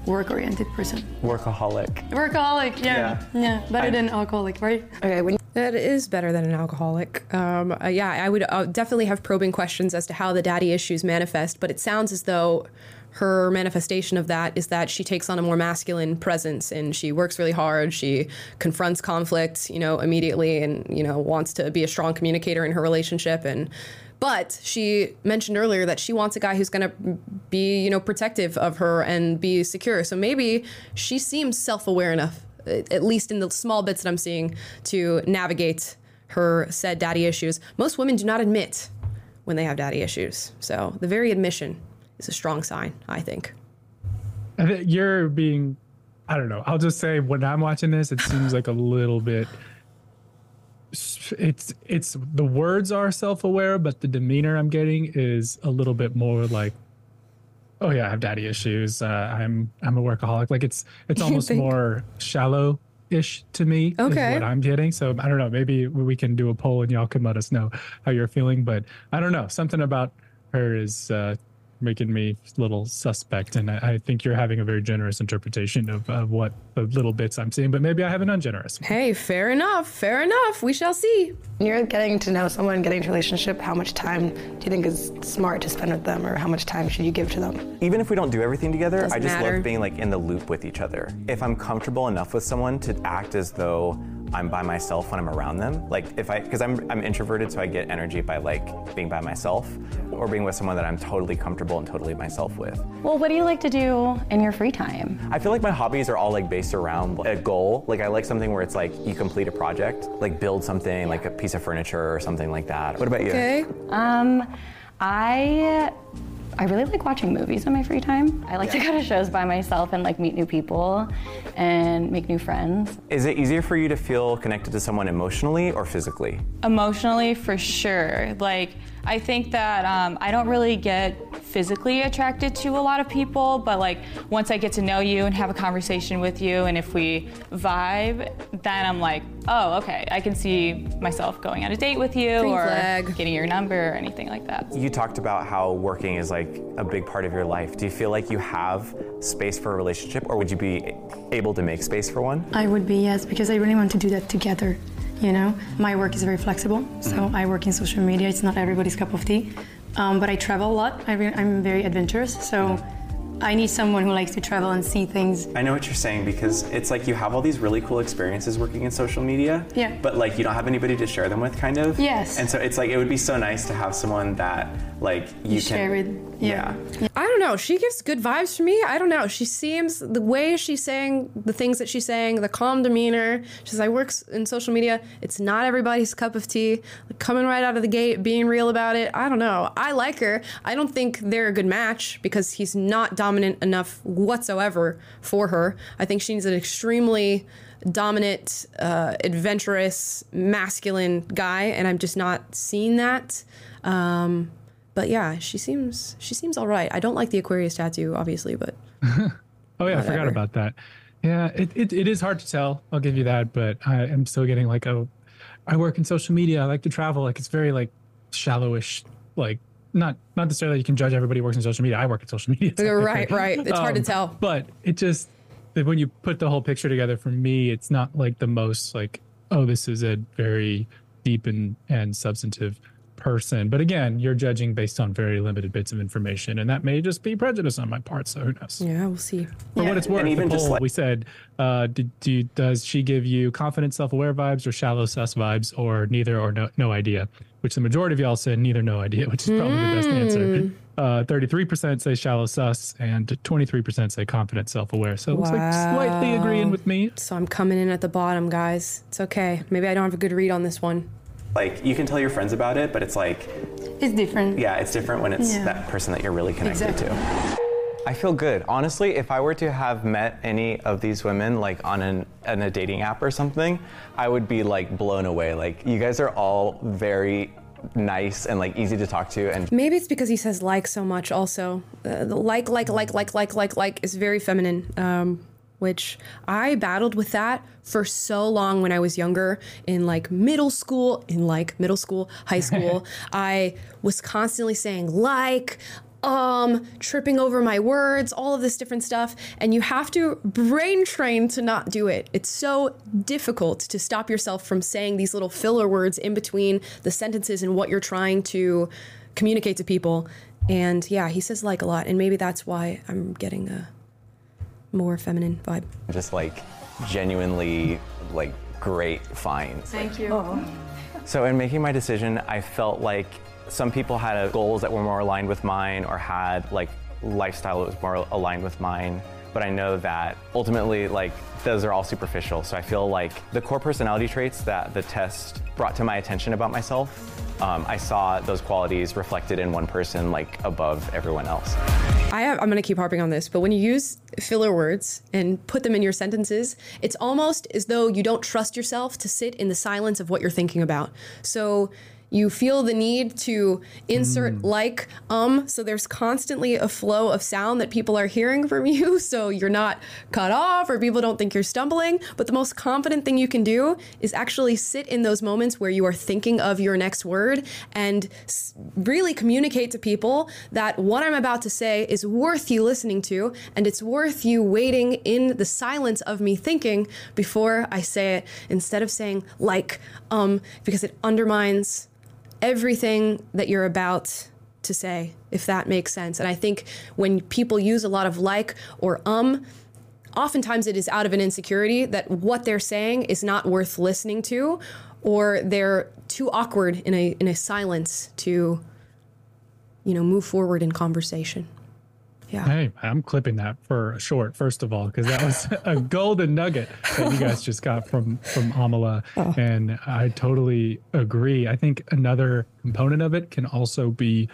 work-oriented person. Workaholic. Workaholic, yeah, yeah, better I- than alcoholic, right? Okay, when that is better than an alcoholic. Um, uh, yeah, I would uh, definitely have probing questions as to how the daddy issues manifest. But it sounds as though her manifestation of that is that she takes on a more masculine presence and she works really hard. She confronts conflict, you know, immediately, and you know wants to be a strong communicator in her relationship and. But she mentioned earlier that she wants a guy who's going to be, you know, protective of her and be secure. So maybe she seems self-aware enough, at at least in the small bits that I'm seeing, to navigate her said daddy issues. Most women do not admit when they have daddy issues. So the very admission is a strong sign, I think. You're being, I don't know. I'll just say when I'm watching this, it seems like a little bit. It's it's the words are self-aware, but the demeanor I'm getting is a little bit more like, oh yeah, I have daddy issues. Uh, I'm I'm a workaholic. Like it's it's almost more shallow ish to me. Okay. what I'm getting. So I don't know. Maybe we can do a poll and y'all can let us know how you're feeling. But I don't know. Something about her is uh, making me a little suspect, and I, I think you're having a very generous interpretation of, of what the little bits I'm seeing. But maybe I have an ungenerous. one. Hey, fair enough. Fair enough. We shall see. When you're getting to know someone, getting into a relationship, how much time do you think is smart to spend with them, or how much time should you give to them? Even if we don't do everything together, Doesn't I just matter. love being like in the loop with each other. If I'm comfortable enough with someone to act as though I'm by myself when I'm around them, like if I, because I'm I'm introverted, so I get energy by like being by myself, or being with someone that I'm totally comfortable and totally myself with. Well, what do you like to do in your free time? I feel like my hobbies are all like based around a goal. Like I like something where it's like you complete a project, like build something, like a piece of furniture or something like that. What about you? Okay. Um, I I really like watching movies in my free time. I like to go to shows by myself and like meet new people and make new friends. Is it easier for you to feel connected to someone emotionally or physically? Emotionally, for sure. Like, I think that um, I don't really get physically attracted to a lot of people, but like once I get to know you and have a conversation with you, and if we vibe, then I'm like, oh, okay, I can see myself going on a date with you Green or flag. getting your number or anything like that. You talked about how working is like a big part of your life. Do you feel like you have space for a relationship or would you be able to make space for one? I would be yes, because I really want to do that together. You know, my work is very flexible, so I work in social media. It's not everybody's cup of tea, um, but I travel a lot. I re- I'm very adventurous, so I need someone who likes to travel and see things. I know what you're saying because it's like you have all these really cool experiences working in social media. Yeah. But like you don't have anybody to share them with, kind of. Yes. And so it's like it would be so nice to have someone that like you, You can share with- yeah. I don't know. She gives good vibes for me. I don't know. She seems the way she's saying the things that she's saying, the calm demeanor. She says, "I work in social media. It's not everybody's cup of tea." Like, coming right out of the gate, being real about it. I don't know. I like her. I don't think they're a good match because he's not dominant enough whatsoever for her. I think she needs an extremely dominant, uh, adventurous, masculine guy, and I'm just not seeing that. Um, but yeah, she seems she seems all right. I don't like the Aquarius tattoo, obviously, but Oh yeah, I forgot about that. Yeah, it, it, it is hard to tell. I'll give you that, but I am still getting like, oh, I work in social media. I like to travel. Like it's very like shallowish like not not necessarily you can judge everybody who works in social media. I work in social media. Right, right. It's hard to Um, tell. But it just that when you put the whole picture together for me, it's not like the most like, oh, this is a very deep and, and substantive person. But again, you're judging based on very limited bits of information, and that may just be prejudice on my part. So who knows? Yeah, we'll see. For what it's worth, And even the just poll, like- we said, uh, did, do, does she give you confident, self-aware vibes or shallow, sus vibes, or neither, or no, no idea? Which the majority of y'all said neither, no idea, which is probably the best answer. Mm. Uh, 33% say shallow, sus, and 23% say confident, self-aware. So it looks like slightly agreeing with me. So I'm coming in at the bottom, guys. It's okay. Maybe I don't have a good read on this one. Like you can tell your friends about it, but it's like It's different. yeah, it's different when it's Yeah. that person that you're really connected Exactly. to. I feel good. Honestly, if I were to have met any of these women like on an on a dating app or something, I would be like blown away. Like you guys are all very nice and like easy to talk to and Maybe it's because he says like so much. Also, uh, the like, like, like, like, like, like, like is very feminine. Um, which I battled with that for so long when I was younger in like middle school, in like middle school, high school. I was constantly saying like, um, tripping over my words, all of this different stuff. And you have to brain train to not do it. It's so difficult to stop yourself from saying these little filler words in between the sentences and what you're trying to communicate to people. And yeah, he says like a lot. And maybe that's why I'm getting a more feminine vibe. just like genuinely like great finds. Thank you. So in making my decision, I felt like some people had goals that were more aligned with mine or had like lifestyle that was more aligned with mine. But I know that ultimately, like, those are all superficial. So I feel like the core personality traits that the test brought to my attention about myself, um, I saw those qualities reflected in one person, like, above everyone else. I I'm going to keep harping on this, but when you use filler words and put them in your sentences, it's almost as though you don't trust yourself to sit in the silence of what you're thinking about. So you feel the need to insert like, um, so there's constantly a flow of sound that people are hearing from you, so you're not cut off or people don't think you're stumbling. But the most confident thing you can do is actually sit in those moments where you are thinking of your next word and s- really communicate to people that what I'm about to say is worth you listening to and it's worth you waiting in the silence of me thinking before I say it instead of saying like, um, because it undermines everything that you're about to say, if that makes sense. And I think when people use a lot of like or um, oftentimes it is out of an insecurity that what they're saying is not worth listening to, or they're too awkward in a in a silence to, you know, move forward in conversation. Yeah. Hey, I'm clipping that for a short, first of all, because that was a golden nugget that you guys just got from from Amala, Oh. and I totally agree. I think another component of it can also be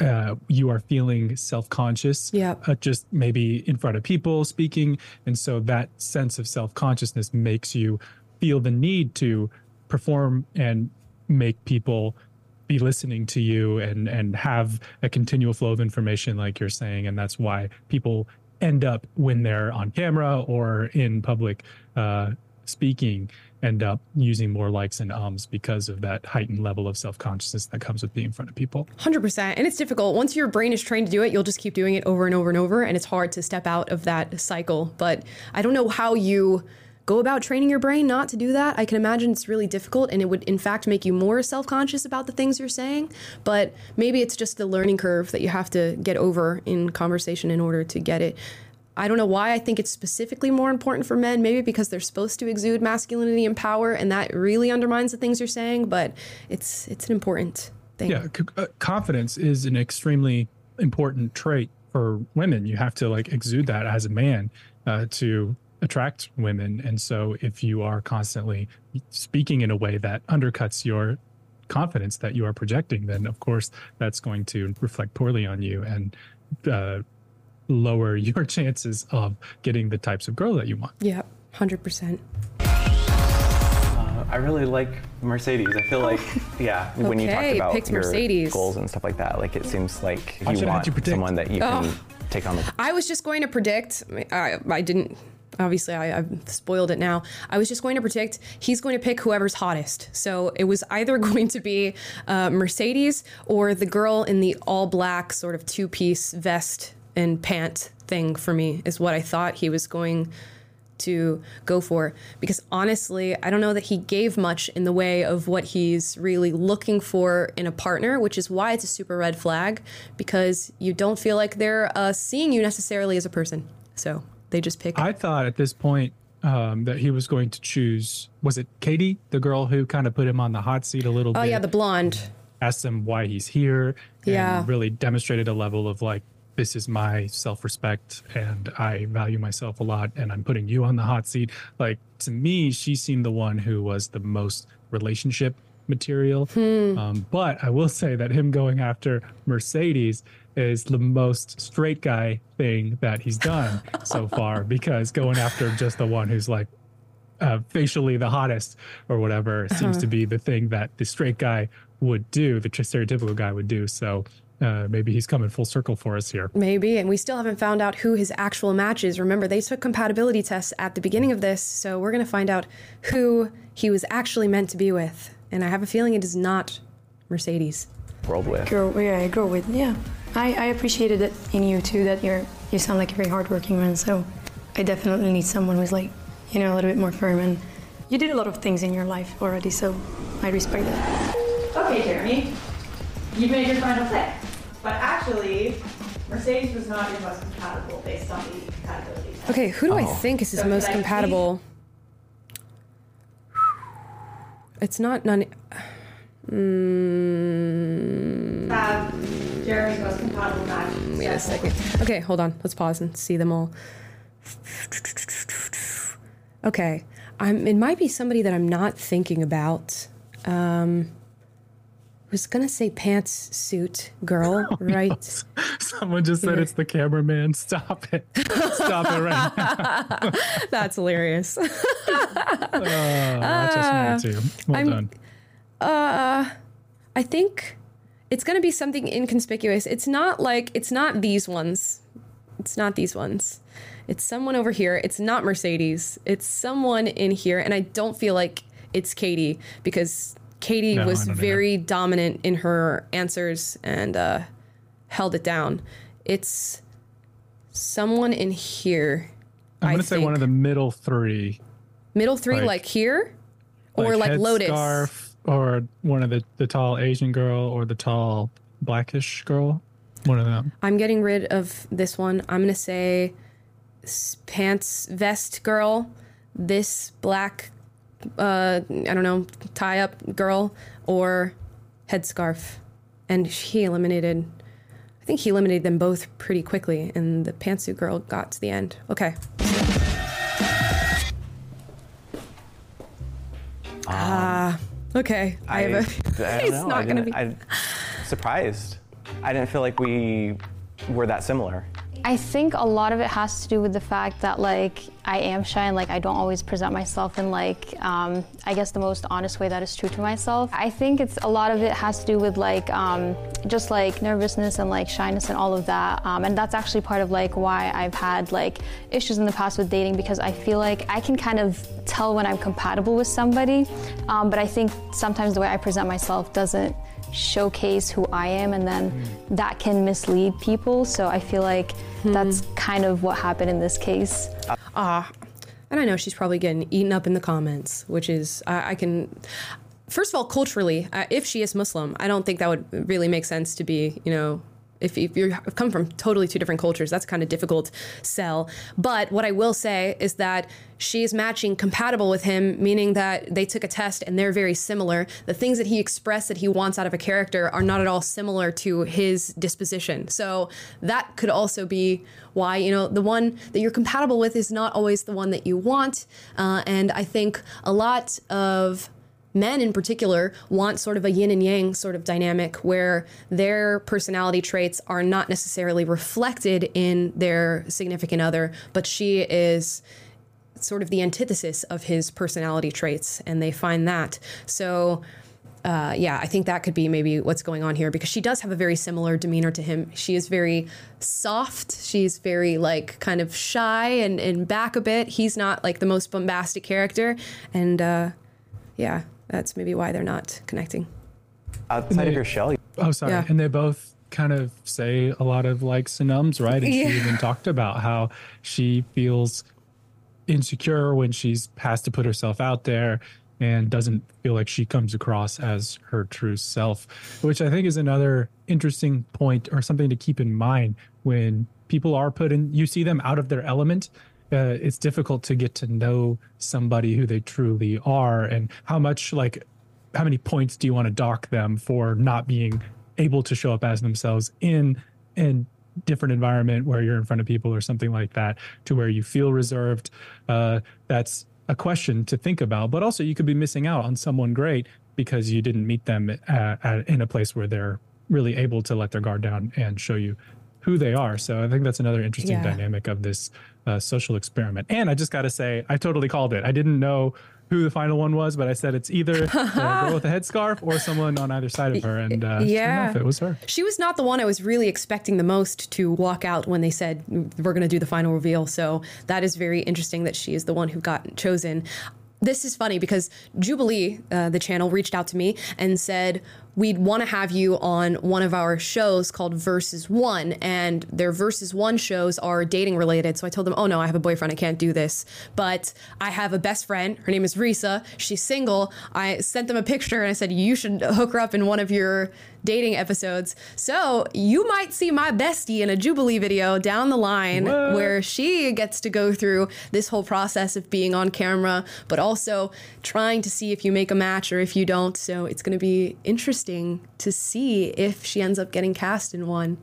uh, you are feeling self conscious, Yep. uh, just maybe in front of people speaking, and so that sense of self consciousness makes you feel the need to perform and make people be listening to you and and have a continual flow of information like you're saying and that's why people end up when they're on camera or in public uh, speaking end up using more likes and ums because of that heightened level of self-consciousness that comes with being in front of people 100%. And it's difficult. Once your brain is trained to do it, you'll just keep doing it over and over and over. And it's hard to step out of that cycle. But I don't know how you go about training your brain not to do that. I can imagine it's really difficult and it would, in fact, make you more self conscious about the things you're saying. But maybe it's just the learning curve that you have to get over in conversation in order to get it. I don't know why I think it's specifically more important for men, maybe because they're supposed to exude masculinity and power and that really undermines the things you're saying, but it's it's an important thing. Yeah, c- uh, confidence is an extremely important trait for women. You have to like exude that as a man uh, to attract women, and so if you are constantly speaking in a way that undercuts your confidence that you are projecting, then of course that's going to reflect poorly on you and uh, lower your chances of getting the types of girl that you want. Yeah, 100%. Uh, I really like Mercedes. I feel like, yeah, when you talked about your Mercedes. goals and stuff like that, like it seems like you want you someone that you can Oh. take on the I was just going to predict. I, I didn't. Obviously I, I've spoiled it now. I was just going to predict he's going to pick whoever's hottest. So it was either going to be uh, Mercedes or the girl in the all black sort of two piece vest and pant thing for me, is what I thought he was going to go for because honestly, I don't know that he gave much in the way of what he's really looking for in a partner, which is why it's a super red flag because you don't feel like they're uh, seeing you necessarily as a person. So they just pick. I thought at this point um, that he was going to choose. Was it Katie, the girl who kind of put him on the hot seat a little oh bit? Oh yeah, the blonde. asked him why he's here. And Yeah. Really demonstrated a level of like, this is my self respect and I value myself a lot and I'm putting you on the hot seat. Like, to me, she seemed the one who was the most relationship material. Hmm. Um, but I will say that him going after Mercedes is the most straight guy thing that he's done so far because going after just the one who's like, uh, facially the hottest or whatever seems Uh-huh. to be the thing that the straight guy would do, the stereotypical guy would do. So uh, maybe he's coming full circle for us here. Maybe, and we still haven't found out who his actual match is. Remember, they took compatibility tests at the beginning of this, so we're going to find out who he was actually meant to be with. And I have a feeling it is not Mercedes. World with. Grow, yeah, I grow with. Yeah, I, I appreciated it in you too. That you're you sound like a very hardworking man. So I definitely need someone who's like, you know, a little bit more firm. And you did a lot of things in your life already, so I respect that. Okay, Jeremy, you made your final pick. But actually, Mercedes was not your most compatible based on the compatibility test. Okay, who do I Oh. think is his So most could I compatible? It's not none. Mm, Have Jeremy's most compatible match. wait a second. Okay, hold on. Let's pause and see them all. Okay, I'm. It might be somebody that I'm not thinking about. Um, I was gonna say pantsuit girl, right? Someone just said it's the cameraman. Stop it. Stop it right now. That's hilarious. Oh, that's just me too. Well I'm- done. Uh, I think it's gonna be something inconspicuous. It's not like it's not these ones. It's not these ones. It's someone over here. It's not Mercedes. It's someone in here, and I don't feel like it's Katie because Katie No, was very dominant in her answers and uh, held it down. It's someone in here. I'm going to say one of the middle three. Middle three, like- like, here, or like Lotus. headscarf, or one of the, the tall Asian girl or the tall blackish girl. One of them. I'm getting rid of this one. I'm gonna say pants vest girl, this black, uh, I don't know, tie up girl, or headscarf, and he eliminated. I think he eliminated them both pretty quickly, and the pantsuit girl got to the end. Okay. Okay. I, have a. I it's know. not I gonna be. I'm surprised. I didn't feel like we were that similar. I think a lot of it has to do with the fact that like I am shy and like I don't always present myself in like um, I guess the most honest way that is true to myself. I think it's a lot of it has to do with like um, just like nervousness and like shyness and all of that. Um, and that's actually part of like why I've had like issues in the past with dating because I feel like I can kind of tell when I'm compatible with somebody, um, but I think sometimes the way I present myself doesn't showcase who I am, and then that can mislead people. So I feel like that's kind of what happened in this case. Ah, and I know she's probably getting eaten up in the comments, which is I, I can. First of all, culturally, uh, if she is Muslim, I don't think that would really make sense to be, you know, if, if you come from totally two different cultures, that's kind of difficult sell. But what I will say is that she is matching compatible with him, meaning that they took a test and they're very similar. The things that he expressed that he wants out of a character are not at all similar to his disposition. So that could also be why, you know, the one that you're compatible with is not always the one that you want. Uh, and I think a lot of men in particular want sort of a yin and yang sort of dynamic where their personality traits are not necessarily reflected in their significant other, but she is sort of the antithesis of his personality traits, and they find that. So uh, yeah, I think that could be maybe what's going on here because she does have a very similar demeanor to him. She is very soft. She's very like kind of shy and, and back a bit. He's not like the most bombastic character. And uh, yeah, that's maybe why they're not connecting. Outside of your shell, Oh, sorry. Yeah. And they both kind of say a lot of likes and ums, right? And Yeah. she even talked about how she feels insecure when she's has to put herself out there and doesn't feel like she comes across as her true self, which I think is another interesting point or something to keep in mind when people are put in, you see them out of their element. Uh, it's difficult to get to know somebody who they truly are and how much like how many points do you want to dock them for not being able to show up as themselves in in different environment where you're in front of people or something like that to where you feel reserved? Uh, that's a question to think about but also you could be missing out on someone great because you didn't meet them at, at, in a place where they're really able to let their guard down and show you who they are so i think that's another interesting Yeah. dynamic of this uh, social experiment and i just got to say i totally called it i didn't know who the final one was, but I said it's either the girl with the headscarf or someone on either side of her, and uh, sure Yeah. enough, it was her. She was not the one I was really expecting the most to walk out when they said we're going to do the final reveal. So that is very interesting that she is the one who got chosen. This is funny because Jubilee, uh, the channel, reached out to me and said, We'd want to have you on one of our shows called Versus One. And their Versus One shows are dating related. So I told them, Oh no, I have a boyfriend. I can't do this. But I have a best friend. Her name is Risa. She's single. I sent them a picture and I said, You should hook her up in one of your dating episodes. So you might see my bestie in a Jubilee video down the line What? where she gets to go through this whole process of being on camera, but also trying to see if you make a match or if you don't. So it's going to be interesting to see if she ends up getting cast in one.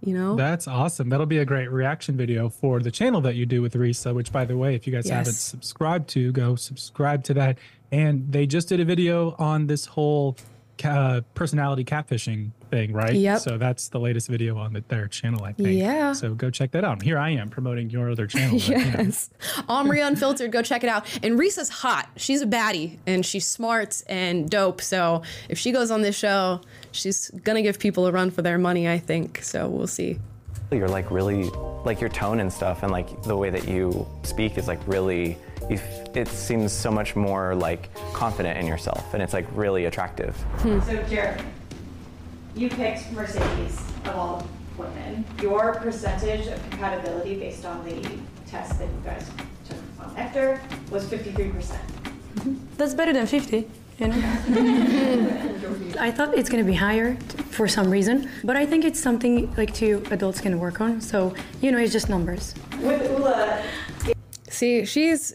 You know? That's awesome. That'll be a great reaction video for the channel that you do with Risa, which, by the way, if you guys haven't subscribed to, go subscribe to that. And they just did a video on this whole ca- uh, personality catfishing thing, right? Yep. So that's the latest video on the, their channel, I think. Yeah. So go check that out. Here I am promoting your other channel. but, you know. yes. Omri Unfiltered, go check it out. And Risa's hot. She's a baddie and she's smart and dope. So if she goes on this show, she's going to give people a run for their money, I think. So we'll see. you're like really like your tone and stuff and like the way that you speak is like really you, f- it seems so much more like confident in yourself and it's like really attractive hmm. So, Jared, you picked Mercedes of all women. Your percentage of compatibility based on the test that you guys took on Nectar was 53%. Mm-hmm. That's better than 50, you know? I thought it's gonna be higher t- for some reason, but I think it's something like two adults can work on. So, you know, it's just numbers. With Ula, See, she's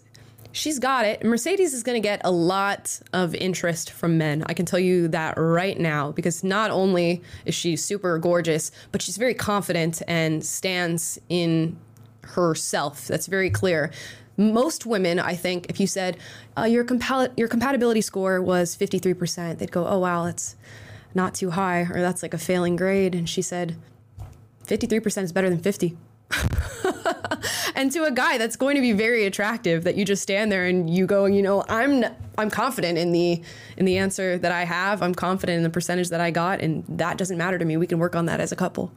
she's got it. Mercedes is going to get a lot of interest from men. I can tell you that right now because not only is she super gorgeous, but she's very confident and stands in herself. That's very clear. Most women, I think, if you said uh, your compa- your compatibility score was 53%, they'd go, "Oh wow, that's not too high," or "That's like a failing grade." And she said, "53% is better than 50." and to a guy that's going to be very attractive that you just stand there and you go you know i'm i'm confident in the in the answer that i have. I'm confident in the percentage that i got and that doesn't matter to me. We can work on that as a couple.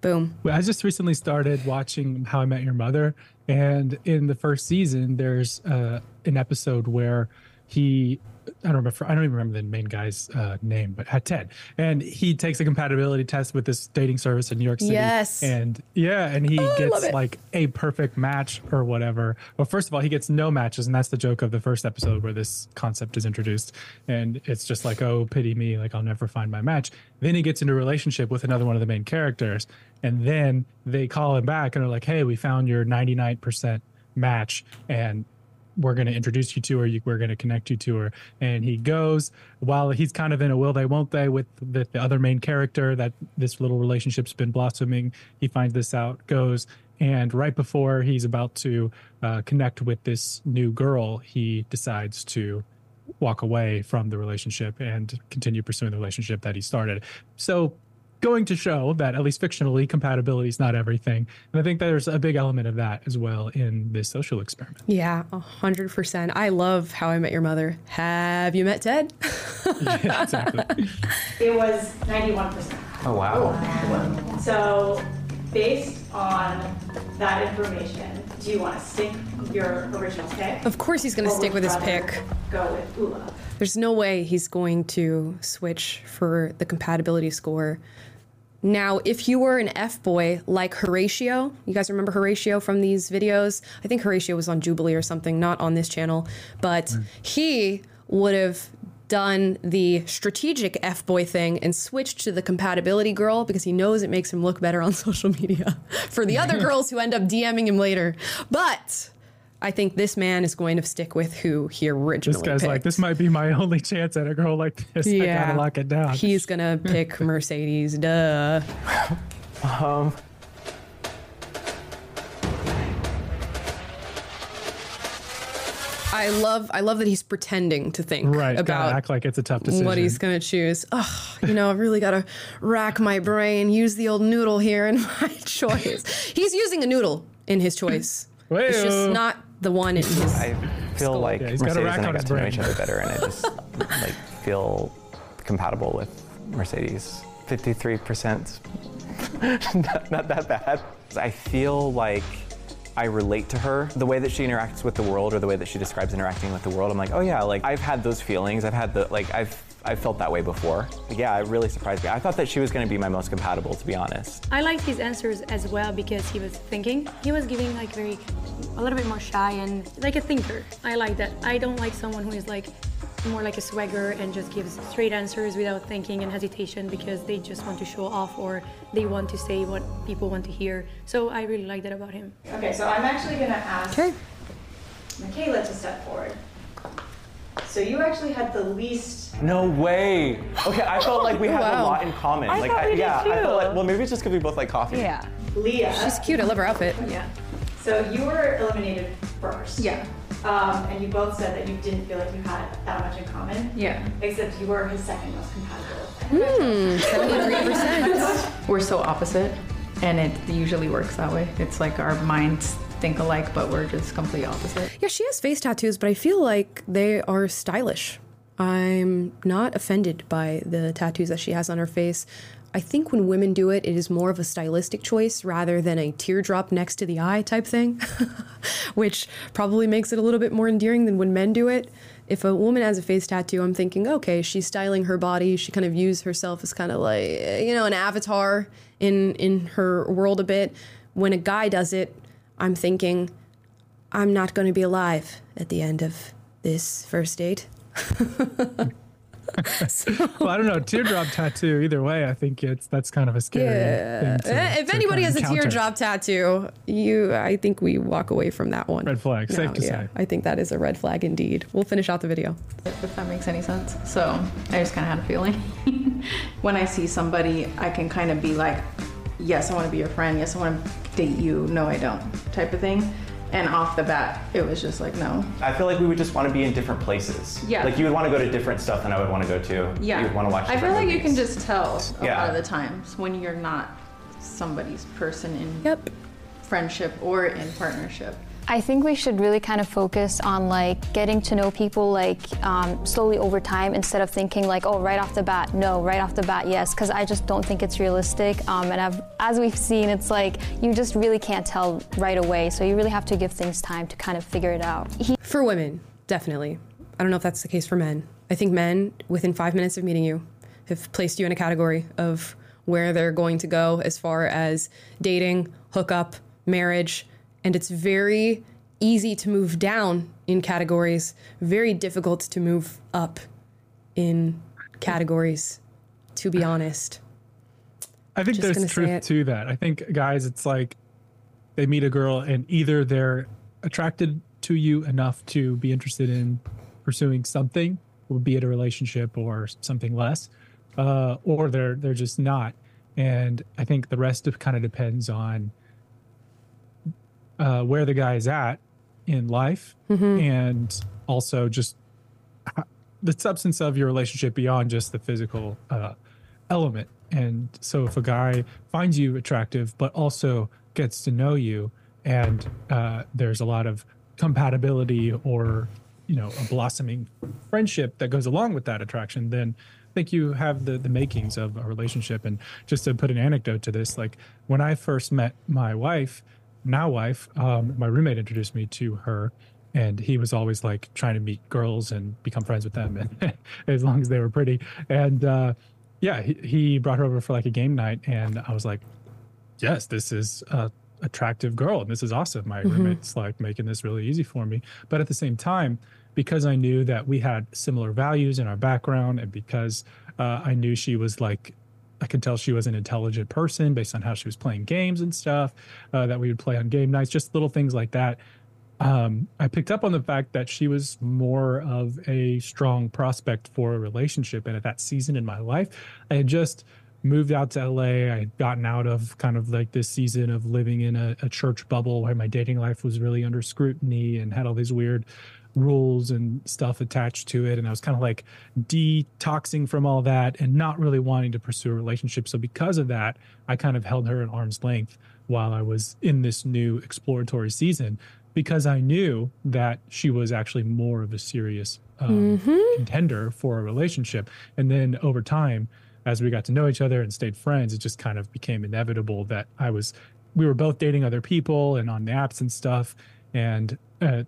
Boom. Well, I just recently started watching How I Met Your Mother, and in the first season, there's uh, an episode where he. I don't remember. I don't even remember the main guy's uh, name, but had Ted, and he takes a compatibility test with this dating service in New York City. Yes. and yeah, and he Oh, gets like a perfect match or whatever. Well, first of all, he gets no matches, and that's the joke of the first episode where this concept is introduced, and it's just like, oh, pity me, like I'll never find my match. Then he gets into a relationship with another one of the main characters, and then they call him back and are like, hey, we found your 99% match, and we're going to introduce you to her. You, we're going to connect you to her. And he goes while he's kind of in a will they, won't they with the, the other main character that this little relationship's been blossoming. He finds this out, goes, and right before he's about to uh, connect with this new girl, he decides to walk away from the relationship and continue pursuing the relationship that he started. So going to show that at least fictionally compatibility is not everything and i think there's a big element of that as well in this social experiment Yeah, a hundred percent. I love How I Met Your Mother. Have you met Ted? yeah, exactly. It was 91%. Oh wow. Um, so, based on that information, do you want to stick with your original pick? Of course he's gonna stick with his pick. Go with Ula. There's no way he's going to switch for the compatibility score. Now, if you were an F boy like Horatio, you guys remember Horatio from these videos? I think Horatio was on Jubilee or something, not on this channel, but mm. he would have done the strategic F boy thing and switched to the compatibility girl because he knows it makes him look better on social media for the other girls who end up DMing him later. But I think this man is going to stick with who he originally this guy's like this might be my only chance at a girl like this i gotta lock it down He's gonna pick Mercedes. Duh. Um, I love. I love that he's pretending to think right gotta about act like it's a tough decision what he's gonna choose. Oh, you know, I really gotta rack my brain. Use the old noodle here in my choice. He's using a noodle in his choice. It's just not the one in his. I feel like Yeah, he's got a Mercedes and I on got his to know each other better, and I just like feel compatible with Mercedes. Fifty-three percent, not, not that bad. I feel like I relate to her. The way that she interacts with the world, or the way that she describes interacting with the world, I'm like, oh yeah, like I've had those feelings. I've had the like I've I've felt that way before. Yeah, it really surprised me. I thought that she was going to be my most compatible, to be honest. I liked his answers as well because he was thinking. He was giving like very, a little bit more shy and like a thinker. I like that. I don't like someone who is like more like a swagger and just gives straight answers without thinking and hesitation because they just want to show off or they want to say what people want to hear. So I really like that about him. Okay, so I'm actually going to ask Michaela to step forward. So you actually had the least. No way. Okay, I felt like we had Wow. a lot in common. I like, thought we did yeah, I felt like well, maybe it's just because we both like coffee. Yeah. Leah. She's cute. I love her outfit. Yeah. So you were eliminated first. Yeah. Um, and you both said that you didn't feel like you had that much in common. Yeah. Except you were his second most compatible. Hmm, 73%. We're so opposite, and it usually works that way. It's like our minds think alike, but we're just complete opposite. Yeah, she has face tattoos, but I feel like they are stylish. I'm not offended by the tattoos that she has on her face. I think when women do it, it is more of a stylistic choice rather than a teardrop next to the eye type thing, which probably makes it a little bit more endearing than when men do it. If a woman has a face tattoo, I'm thinking, okay, she's styling her body. She kind of views herself as kind of like, you know, an avatar in in her world a bit. When a guy does it, I'm thinking, I'm not going to be alive at the end of this first date. well i don't know teardrop tattoo either way i think it's that's kind of a scary Yeah. thing to- Eh, if to anybody has of a teardrop tattoo, you, I think we walk away from that one. Red flag, safe to say. I think that is a red flag indeed. We'll finish out the video. If that makes any sense. So I just kind of had a feeling. when I see somebody, I can kind of be like, yes, I want to be your friend. Yes, I want to date you. No, I don't, type of thing. And off the bat, it was just like, no. I feel like we would just want to be in different places. Yeah. Like you would want to go to different stuff than I would want to go to. Yeah. You would want to watch. I feel different like you can just tell a Yeah. lot of the times when you're not somebody's person in friendship or in partnership. I think we should really kind of focus on like getting to know people like um, slowly over time instead of thinking like, oh, right off the bat, no, right off the bat, yes, because I just don't think it's realistic. Um, and I've, as we've seen, it's like you just really can't tell right away. So you really have to give things time to kind of figure it out. He- For women, definitely. I don't know if that's the case for men. I think men, within five minutes of meeting you, have placed you in a category of where they're going to go as far as dating, hookup, marriage, and it's very easy to move down in categories, very difficult to move up in categories, to be honest. I think Just there's truth to that. I think guys, it's like they meet a girl and either they're attracted to you enough to be interested in pursuing something, be it a relationship or something less, uh, or they're they're just not. And I think the rest of kind of depends on uh, where the guy is at in life, Mhm. and also just the substance of your relationship beyond just the physical uh, element. and so if a guy finds you attractive, but also gets to know you, and uh, there's a lot of compatibility or you know a blossoming friendship that goes along with that attraction, then I think you have the the makings of a relationship. And just to put an anecdote to this, like when I first met my wife, now wife, um, my roommate introduced me to her, and he was always like trying to meet girls and become friends with them, and as long as they were pretty. And uh, yeah, he, he brought her over for like a game night, and I was like, yes, this is a attractive girl, and this is awesome. My Mhm. roommate's like making this really easy for me. But at the same time, because I knew that we had similar values in our background, and because uh, I knew she was like, I could tell she was an intelligent person based on how she was playing games and stuff uh, that we would play on game nights, just little things like that. Um, I picked up on the fact that she was more of a strong prospect for a relationship. And at that season in my life, I had just moved out to LA. I had gotten out of kind of like this season of living in a, a church bubble where my dating life was really under scrutiny and had all these weird rules and stuff attached to it. And I was kind of like detoxing from all that and not really wanting to pursue a relationship. So because of that, I kind of held her at arm's length while I was in this new exploratory season because I knew that she was actually more of a serious um, Mhm. contender for a relationship. And then over time, as we got to know each other and stayed friends, it just kind of became inevitable that I was, we were both dating other people and on the apps and stuff. And uh,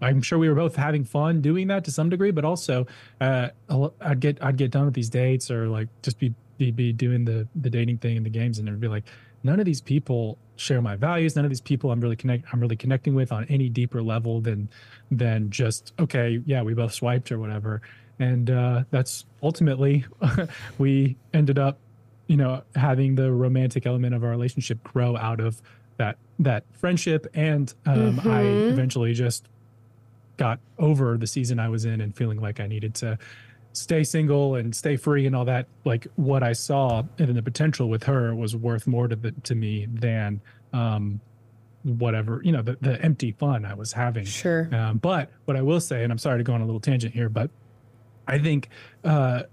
I'm sure we were both having fun doing that to some degree, but also uh, I'd get I'd get done with these dates or like just be be, be doing the the dating thing and the games, and it'd be like none of these people share my values. None of these people I'm really connect I'm really connecting with on any deeper level than than just okay, yeah, we both swiped or whatever. And uh, that's ultimately we ended up, you know, having the romantic element of our relationship grow out of that that friendship, and um, I Mhm. eventually just got over the season I was in and feeling like I needed to stay single and stay free and all that. Like what I saw and the potential with her was worth more to the, to me than um, whatever you know the, the empty fun I was having. Sure. Um, but what I will say, and I'm sorry to go on a little tangent here, but I think uh,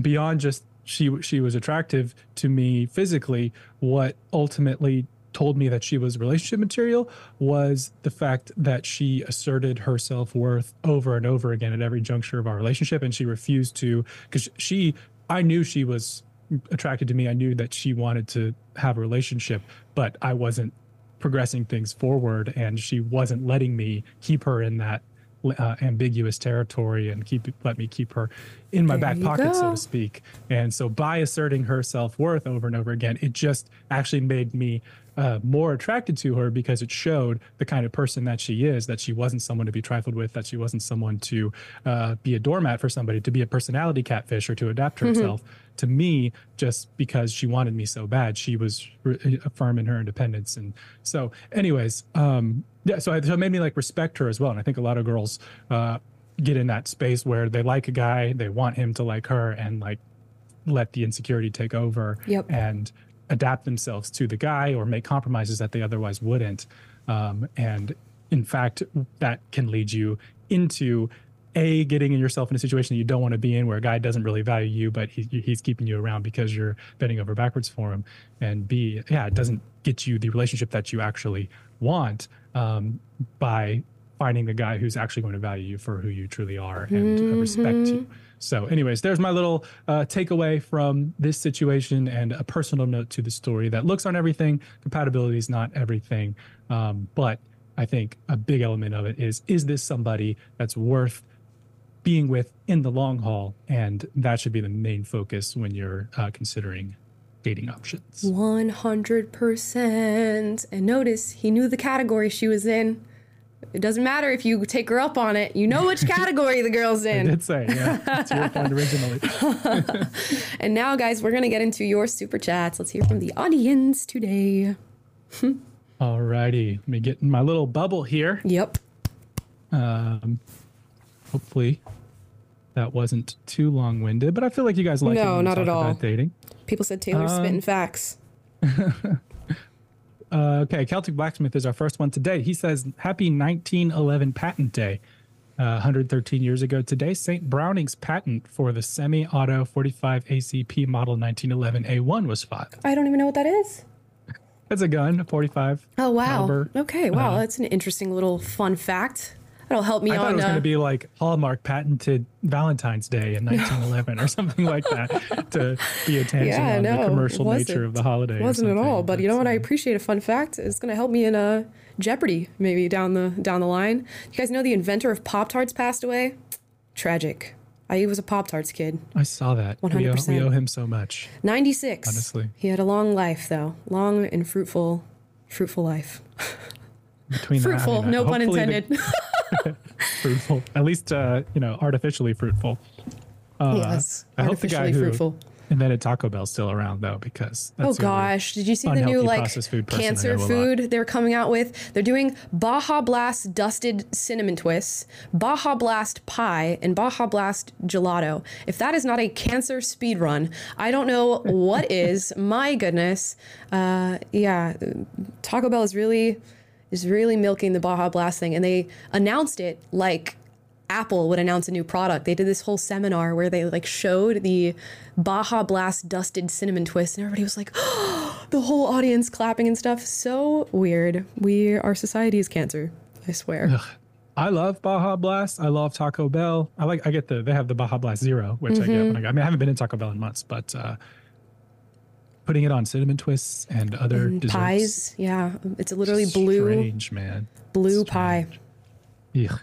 beyond just she she was attractive to me physically, what ultimately told me that she was relationship material was the fact that she asserted her self-worth over and over again at every juncture of our relationship and she refused to because she I knew she was attracted to me. I knew that she wanted to have a relationship, but I wasn't progressing things forward and she wasn't letting me keep her in that uh, ambiguous territory and keep let me keep her in my There back pocket so to speak. And so by asserting her self-worth over and over again it just actually made me uh, more attracted to her because it showed the kind of person that she is that she wasn't someone to be trifled with that she wasn't someone to uh, be a doormat for somebody to be a personality catfish or to adapt Mhm. herself. To me just because she wanted me so bad she was re- firm in her independence. And so anyways um yeah so, I, so it made me like respect her as well and i think a lot of girls uh get in that space where they like a guy they want him to like her and like let the insecurity take over Yep. and adapt themselves to the guy or make compromises that they otherwise wouldn't. Um and in fact that can lead you into a getting yourself in a situation that you don't want to be in where a guy doesn't really value you but he, he's keeping you around because you're bending over backwards for him. And b yeah it doesn't get you the relationship that you actually want um, by finding the guy who's actually going to value you for who you truly are and uh, respect you. So anyways there's my little uh, takeaway from this situation and a personal note to the story that looks on everything compatibility is not everything. Um, but i think a big element of it is is this somebody that's worth being with in the long haul? And that should be the main focus when you're uh, considering dating options 100%. And notice he knew the category she was in. It doesn't matter if you take her up on it. You know which category the girl's I in. did say, yeah. That's your point originally. and now, guys, we're going to get into your super chats. Let's hear from the audience today. All righty. Let me get in my little bubble here. Yep. Um, hopefully that wasn't too long winded, but I feel like you guys like it No, not at all. dating. People said Taylor's Um, spitting facts. Uh, okay, Celtic Blacksmith is our first one today. He says, Happy 1911 Patent Day. uh, 113 years ago today, St. Browning's patent for the semi auto 45 ACP model 1911 A1 was filed. I don't even know what that is. That's a gun, a 45. Oh wow. caliber. Okay, wow, Uh, that's an interesting little fun fact. That'll help me I thought on. it was going uh, to be like Hallmark patented Valentine's Day in 1911 or something like that to be a tangent yeah, on no, the commercial nature of the holiday. Wasn't at all. something. But you know what? I appreciate a fun fact. It's going to help me in a Jeopardy maybe down the down the line. You guys know the inventor of Pop Tarts passed away. Tragic. I was a Pop Tarts kid. I saw that. We owe, 100%. we owe him so much. 96. Honestly. He had a long life though. Long and fruitful fruitful life. Between that, I fruitful, mean, no pun intended. fruitful, at least uh, you know, artificially fruitful. Uh, Yes, I hope the guy artificially who fruitful. invented Taco Bell's still around though, because Oh gosh, did you see the new like food cancer lot. food they're coming out with? They're doing Baja Blast dusted cinnamon twists, Baja Blast pie, and Baja Blast gelato. If that is not a cancer speed run, I don't know what is. My goodness. Uh, yeah, Taco Bell is really is really milking the Baja Blast thing, and they announced it like Apple would announce a new product. They did this whole seminar where they like showed the Baja Blast dusted cinnamon twist, and everybody was like, the whole audience clapping and stuff. So weird. We our society is cancer. I swear. Ugh. I love Baja Blast. I love Taco Bell. I like. I get the. They have the Baja Blast Zero, which I get Mhm. when I. I mean, I haven't been in Taco Bell in months, but uh, putting it on cinnamon twists and other And desserts. pies, yeah, it's literally blue, Strange, man. blue pie. Ugh.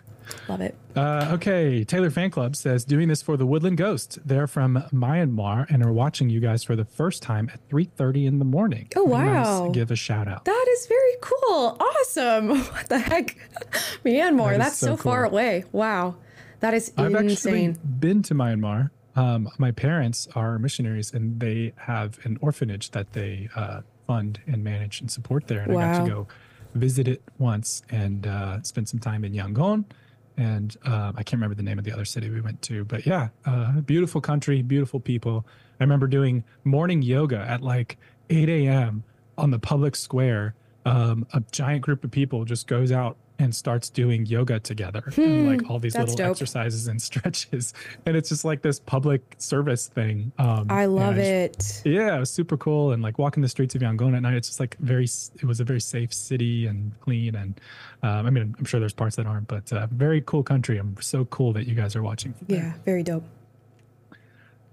Love it. Uh, okay, Taylor Fan Club says doing this for the Woodland Ghost. They're from Myanmar and are watching you guys for the first time at 3:30 in the morning. Oh, nice wow. to give a shout out. That is very cool. Awesome. What the heck? Myanmar. That That's so, so far away. Wow. That is I've actually been to Myanmar. Um, my parents are missionaries, and they have an orphanage that they uh, fund and manage and support there. And I got to go visit it once and uh, spend some time in Yangon. And uh, I can't remember the name of the other city we went to, but yeah, uh, beautiful country, beautiful people. I remember doing morning yoga at like 8 a.m. on the public square. Um, a giant group of people just goes out and starts doing yoga together, and Hmm, like all these little dope. exercises and stretches, and it's just like this public service thing. Um, I and love just- it. yeah, it was super cool. And like walking the streets of Yangon at night, it's just like very, it was a very safe city and clean. And um, I mean, I'm sure there's parts that aren't, but uh, very cool country. I'm so cool that you guys are watching. Yeah, very dope.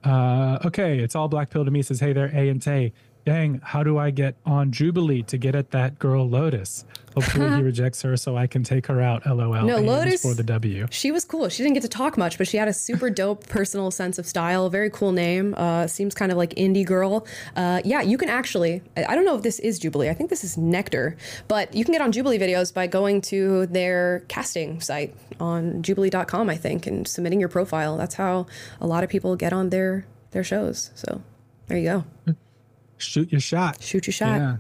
Uh, okay, it's all black pill to me. Says, hey there, A and Tay. Dang, how do I get on Jubilee to get at that girl Lotus? Hopefully he rejects her so I can take her out. LOL. No, Lotus- for the W. She was cool. She didn't get to talk much, but she had a super dope personal sense of style. Very cool name. Uh, seems kind of like indie girl. Uh, yeah, you can actually. I I don't know if this is Jubilee. I think this is Nectar, but you can get on Jubilee videos by going to their casting site on Jubilee.com, I think, and submitting your profile. That's how a lot of people get on their their shows. So there you go. Shoot your shot. Shoot your shot. Yeah.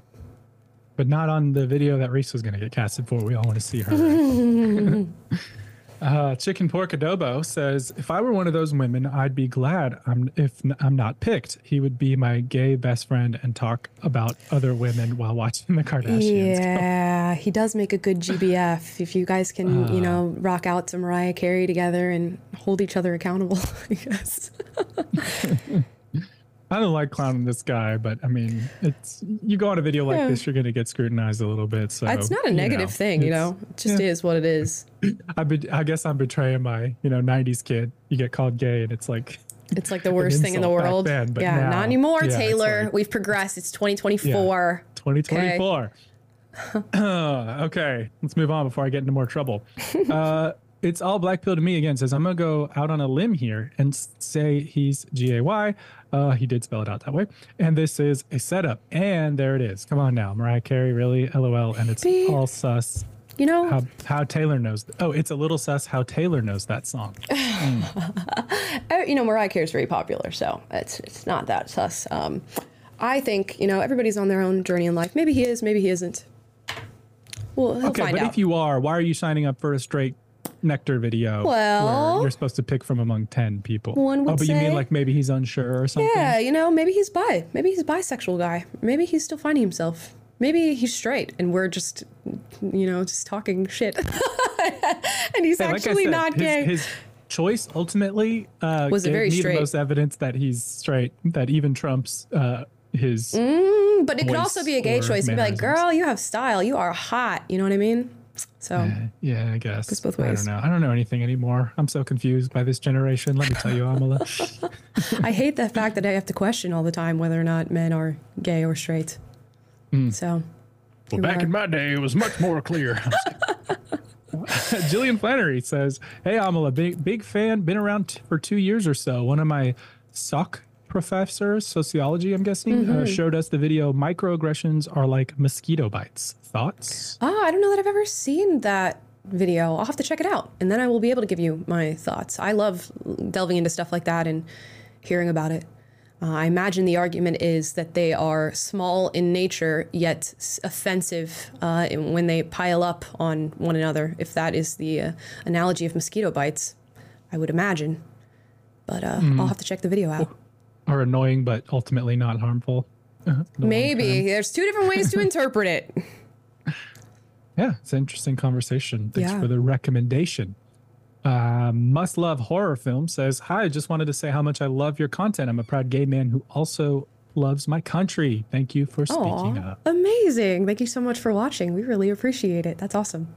But not on the video that Reese was going to get casted for. We all want to see her. Uh, Chicken Pork Adobo says, "If I were one of those women, I'd be glad I'm if n- I'm not picked. He would be my gay best friend and talk about other women while watching the Kardashians." Yeah, he does make a good GBF. If you guys can, you Uh. know, rock out to Mariah Carey together and hold each other accountable, I guess. I don't like clowning this guy, but I mean, it's you go on a video like Yeah. this, you're going to get scrutinized a little bit. So it's not a you negative know, thing, you know. It just is what it is. I, be, I guess I'm betraying my you know '90s kid. You get called gay, and it's like It's like the worst thing in the world. then, yeah, now- not anymore, yeah, Taylor. like- We've progressed. It's 2024. 2024. okay, let's move on before I get into more trouble. Uh, it's all black pill to me again. Says I'm gonna go out on a limb here and say he's G A Y. Uh, he did spell it out that way, and this is a setup. And there it is. Come on now, Mariah Carey, really? LOL. And it's Beep. all sus. You know, How, how Taylor knows. oh, it's a little sus how Taylor knows that song. Uh, you know, Mariah Carey is very popular, so it's it's not that sus. Um, I think you know everybody's on their own journey in life. Maybe he is, maybe he isn't. Well, he'll okay, but out. if you are, why are you signing up for a straight nectar video? Well- where you're supposed to pick from among ten people. One would oh, but you mean like maybe he's unsure or something? Yeah, you know, maybe he's bi. Maybe he's a bisexual guy. Maybe he's still finding himself. Maybe he's straight and we're just, you know, just talking shit. and he's Hey, like actually said, not gay. His, choice ultimately uh, Was a gave very me straight- the most evidence that he's straight. That even Trump's uh, his Mm, but it could also be a gay choice. Be like, girl, you have style. You are hot. You know what I mean? So Yeah, I guess. Goes both I don't know. I don't know anything anymore. I'm so confused by this generation. Let me tell you, Amala. I hate the fact that I have to question all the time whether or not men are gay or straight. Hmm. So, Well, back are. in my day, it was much more clear. Jillian Flannery says, "Hey, Amala, big big fan. Been around t- for two years or so. One of my soc professors, sociology, I'm guessing, uh, Mhm. showed us the video. Microaggressions are like mosquito bites. Thoughts? Oh, I don't know that I've ever seen that video. I'll have to check it out, and then I will be able to give you my thoughts. I love delving into stuff like that and hearing about it. Uh, I imagine the argument is that they are small in nature, yet s- offensive uh, when they pile up on one another. If that is the uh, analogy of mosquito bites, I would imagine. But uh, Mm. I'll have to check the video out. Are annoying, but ultimately not harmful. Uh, the Maybe there's two different ways to interpret it. Yeah, it's an interesting conversation. Thanks Yeah. for the recommendation. Uh, Must Love Horror Film says, Hi, just wanted to say how much I love your content. I'm a proud gay man who also loves my country. Thank you for speaking Aw, up. amazing! Thank you so much for watching. We really appreciate it. That's awesome.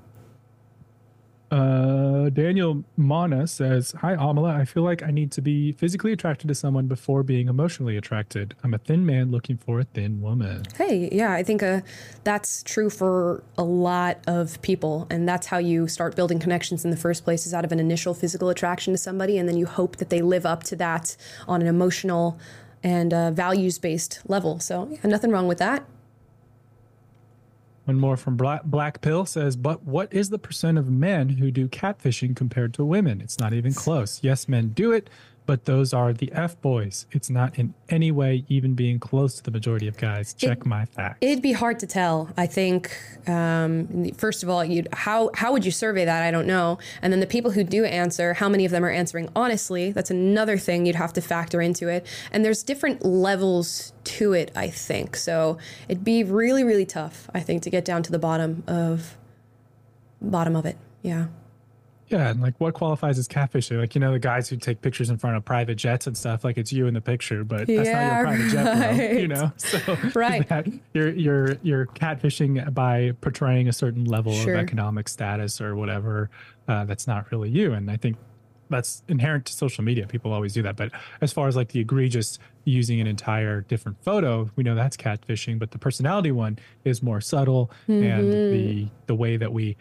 Uh, Daniel Mana says, Hi, Amala. I feel like I need to be physically attracted to someone before being emotionally attracted. I'm a thin man looking for a thin woman. Hey, yeah, I think uh, that's true for a lot of people, and that's how you start building connections in the first place. Is out of an initial physical attraction to somebody, and then you hope that they live up to that on an emotional and uh, values-based level. So, yeah, nothing wrong with that. One more from Black, Black Pill says, but what is the percent of men who do catfishing compared to women? It's not even close. Yes, men do it, but those are the F boys. It's not in any way even being close to the majority of guys. Check my facts. It'd be hard to tell. I think um, first of all, you how how would you survey that? I don't know. And then the people who do answer, how many of them are answering honestly? That's another thing you'd have to factor into it. And there's different levels to it. I think so. It'd be really really tough. I think to get down to the bottom of bottom of it. Yeah. Yeah, and like what qualifies as catfishing? Like, you know, the guys who take pictures in front of private jets and stuff, like it's you in the picture, but that's Yeah, not your private jet, bro, you know? So Right. that- you're you're you're catfishing by portraying a certain level Sure. of economic status or whatever. Uh, that's not really you. And I think that's inherent to social media. People always do that. But as far as like the egregious using an entire different photo, we know that's catfishing. But the personality one is more subtle, and Mhm. the the way that we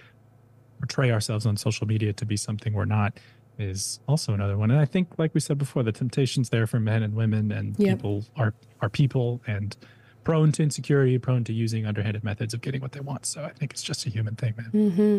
portray ourselves on social media to be something we're not is also another one. And I think, like we said before, the temptation's there for men and women, and Yep. people are are people and prone to insecurity, prone to using underhanded methods of getting what they want. So I think it's just a human thing, man. Mm-hmm.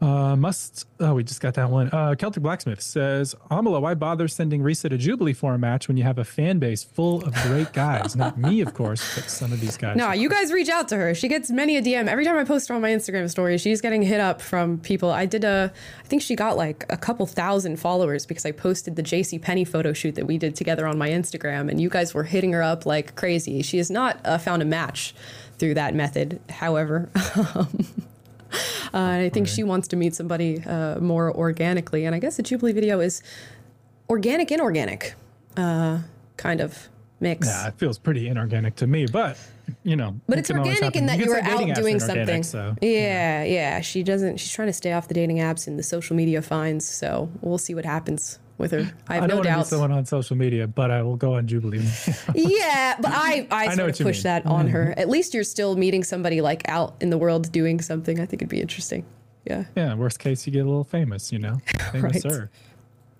Uh, must. Oh, we just got that one. Uh, Celtic Blacksmith says, Amala, why bother sending Risa to Jubilee for a match when you have a fan base full of great guys? Not me, of course, but some of these guys. No, you guys reach out to her. She gets many a DM every time I post her on my Instagram story. She's getting hit up from people. I did a, I think she got like a couple thousand followers because I posted the JCPenney photo shoot that we did together on my Instagram, and you guys were hitting her up like crazy. She has not uh, found a match through that method, however. uh, and I think she wants to meet somebody uh, more organically. And I guess the Jubilee video is organic, inorganic, uh, kind of mix. Yeah, it feels pretty inorganic to me, but you know. But it it's organic in that You you were out doing something. So yeah, yeah. She doesn't. She's trying to stay off the dating apps and the social media fines. So we'll see what happens with her. I have I don't no want to someone on social media, but I will go on Jubilee. yeah, but I I, I sort of push that on her. At least you're still meeting somebody like out in the world doing something. I think it'd be interesting. Yeah. yeah, worst case, you get a little famous, you know? Famous Right. sir.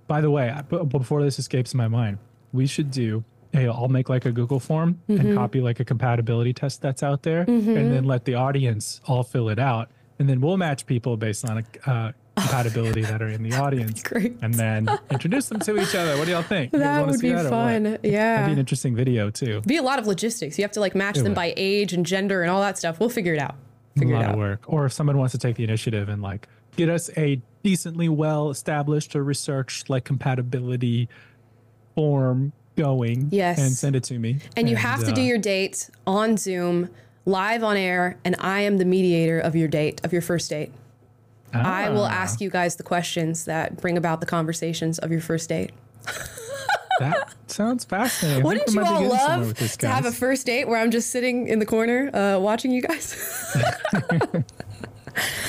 By the way, before this escapes my mind, we should do, hey, I'll make like a Google form Mhm. and copy like a compatibility test that's out there Mhm. and then let the audience all fill it out. And then we'll match people based on a uh, compatibility that are in the audience. Great. And then introduce them to each other. What do y'all think? That would be that fun. That'd be an interesting video too. Be a lot of logistics. You have to like match It them would. by age and gender and all that stuff. We'll figure it out. a Figure it lot out. of work. Or if someone wants to take the initiative and like get us a decently well established or researched like compatibility form going Yes. and send it to me. And you have to do uh, your date on Zoom, live on air, and I am the mediator of your date, of your first date. I will Ah. ask you guys the questions that bring about the conversations of your first date. That sounds fascinating. Wouldn't you all love this, to have a first date where I'm just sitting in the corner uh, watching you guys?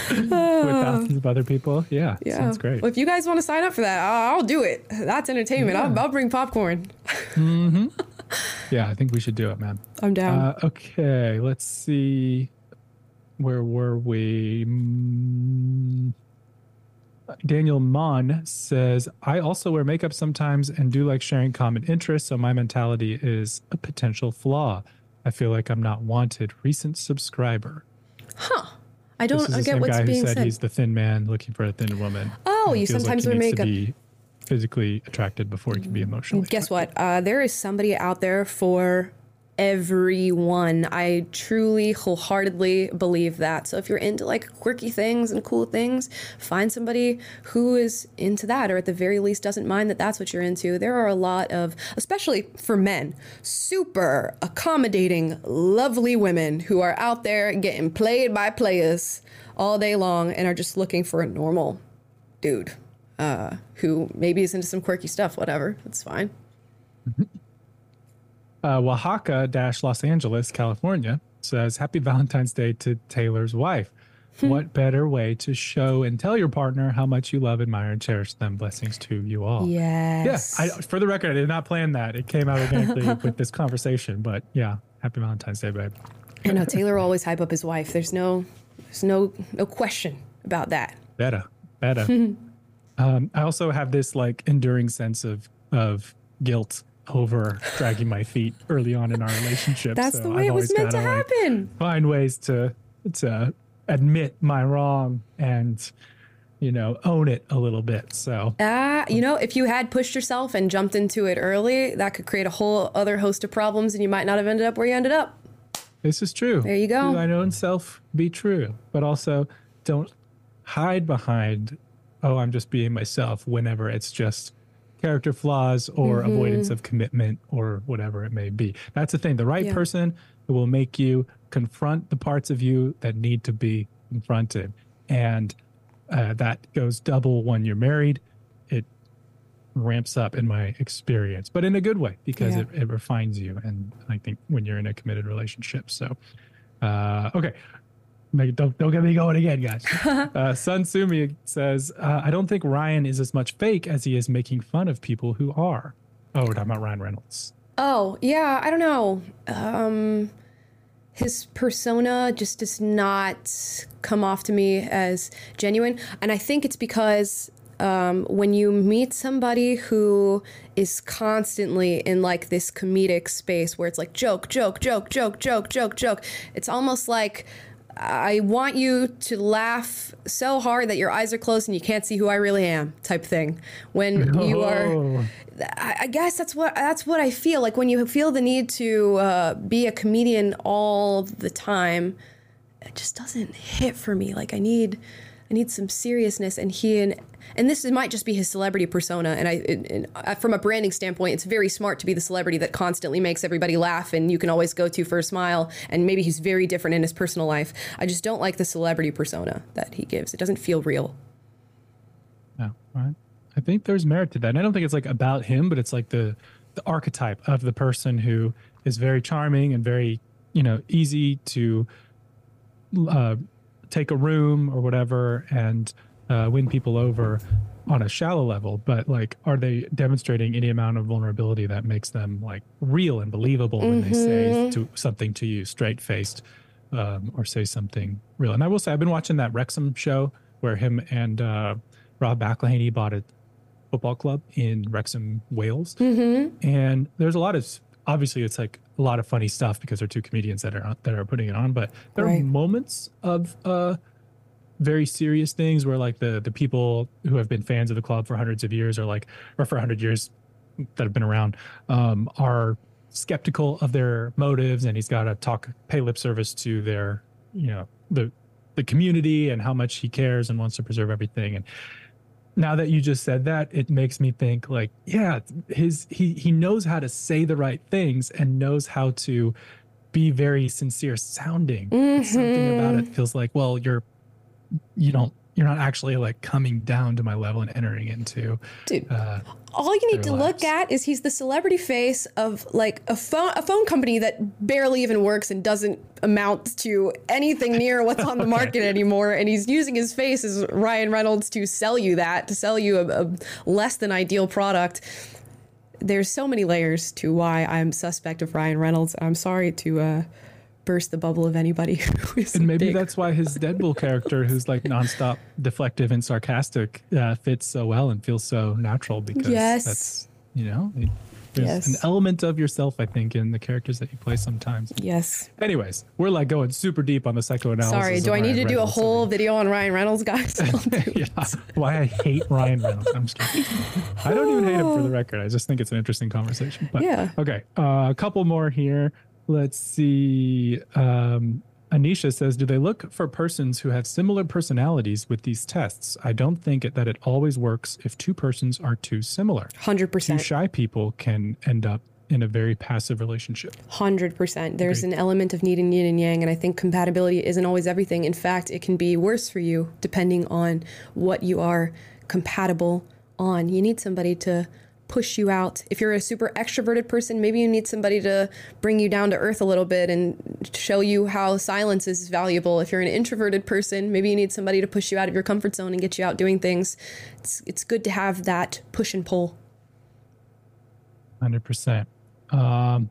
with thousands of other people? Yeah, yeah. sounds great. Well, if you guys want to sign up for that, I'll, I'll do it. That's entertainment. I'll, I'll bring popcorn. hmm Yeah, I think we should do it, man. I'm down. Uh, okay, let's see. Where were we? Mm, Daniel Mon says, I also wear makeup sometimes and do like sharing common interests, so my mentality is a potential flaw. I feel like I'm not wanted. Recent subscriber. Huh. I don't the get what's being said, said. he's the thin man looking for a thin woman. Oh, you sometimes he wear makeup. To be physically attracted before he can be emotionally. Guess what? Uh, there is somebody out there for everyone. I truly, wholeheartedly believe that. So if you're into like quirky things and cool things, find somebody who is into that, or at the very least doesn't mind that that's what you're into. There are a lot of, especially for men, super accommodating, lovely women who are out there getting played by players all day long and are just looking for a normal dude uh, who maybe is into some quirky stuff, whatever. That's fine. Uh, Oaxaca dash Los Angeles, California says, Happy Valentine's Day to Taylor's wife. what better way to show and tell your partner how much you love, admire, and cherish them? Blessings to you all. Yes. Yeah. I, for the record, I did not plan that. It came out organically with this conversation, but yeah. Happy Valentine's Day, babe. I know Taylor will always hype up his wife. There's no, there's no, no question about that. Better, better. um, I also have this like enduring sense of of guilt over dragging my feet early on in our relationship. That's so the way I've it was meant to gotta, like, happen. find ways to to admit my wrong and you know own it a little bit. So Ah, you know, if you had pushed yourself and jumped into it early, that could create a whole other host of problems, and you might not have ended up where you ended up. this is true. There you go. Do thine own self be true, but also don't hide behind, oh, I'm just being myself whenever it's just character flaws or Mhm. avoidance of commitment or whatever it may be. That's the thing. The right Yeah. person will make you confront the parts of you that need to be confronted. And uh, that goes double when you're married. It ramps up in my experience, but in a good way because Yeah. it, it refines you. And I think when you're in a committed relationship. So, uh, okay. Make, don't, don't get me going again, guys. uh, Sun Sumi says, uh, I don't think Ryan is as much fake as he is making fun of people who are. Oh, we're talking about Ryan Reynolds. Oh, yeah, I don't know. Um his persona just does not come off to me as genuine, and I think it's because um, when you meet somebody who is constantly in like this comedic space where it's like joke, joke, joke, joke, joke, joke, joke, it's almost like I want you to laugh so hard that your eyes are closed and you can't see who I really am, type thing. When you are. I I guess that's what that's what I feel like when you feel the need to uh, be a comedian all the time. It just doesn't hit for me. Like I need, I need some seriousness. And he and and this might just be his celebrity persona. And I, and, uh, from a branding standpoint, it's very smart to be the celebrity that constantly makes everybody laugh and you can always go to for a smile. And maybe he's very different in his personal life. I just don't like the celebrity persona that he gives. It doesn't feel real. No, right. I think there's merit to that. And I don't think it's like about him, but it's like the the archetype of the person who is very charming and very, you know, easy to uh, take a room or whatever and uh, win people over on a shallow level. But like, are they demonstrating any amount of vulnerability that makes them like real and believable when they say Mhm. to something to you straight faced um, or say something real? And I will say, I've been watching that Wrexham show where him and uh, Rob McElhenney bought a football club in Wrexham, Wales. Mm-hmm. And there's a lot of obviously it's like a lot of funny stuff because they're two comedians that are that are putting it on, but there are moments of uh very serious things where like the the people who have been fans of the club for hundreds of years or like or for 100 years that have been around um are skeptical of their motives and he's got to talk pay lip service to their you know the the community and how much he cares and wants to preserve everything and now that you just said that it makes me think like yeah his he he knows how to say the right things and knows how to be very sincere sounding. Something about mm-hmm. it feels like well you're you don't you're not actually like coming down to my level and entering into. Dude, uh, All you need to look at is he's the celebrity face of like a phone a phone company that barely even works and doesn't amount to anything near what's on the market anymore. And he's using his face as Ryan Reynolds to sell you that, to sell you a, a less than ideal product. There's so many layers to why I'm suspect of Ryan Reynolds. I'm sorry to uh, burst the bubble of anybody who is and maybe big- that's why his Deadpool character, who's like nonstop deflective and sarcastic, uh, fits so well and feels so natural because Yes. that's you know it- there's Yes. an element of yourself, I think, in the characters that you play sometimes. Yes. Anyways, we're like going super deep on the psychoanalysis. Sorry, do I need Ryan to do a Reynolds. whole video on Ryan Reynolds, guys? yeah, why I hate Ryan Reynolds. I'm just kidding. I don't even hate him for the record. I just think it's an interesting conversation. But Yeah. Okay. Uh, a couple more here. Let's see. Um, Anisha says, "Do they look for persons who have similar personalities with these tests? I don't think it, that it always works if two persons are too similar. Hundred Two percent. shy people can end up in a very passive relationship. Hundred percent. There's an element of needing yin and yang, and I think compatibility isn't always everything. In fact, it can be worse for you depending on what you are compatible on. You need somebody to push you out. If you're a super extroverted person, maybe you need somebody to bring you down to earth a little bit and show you how silence is valuable. If you're an introverted person, maybe you need somebody to push you out of your comfort zone and get you out doing things. It's it's good to have that push and pull. Hundred percent. Um,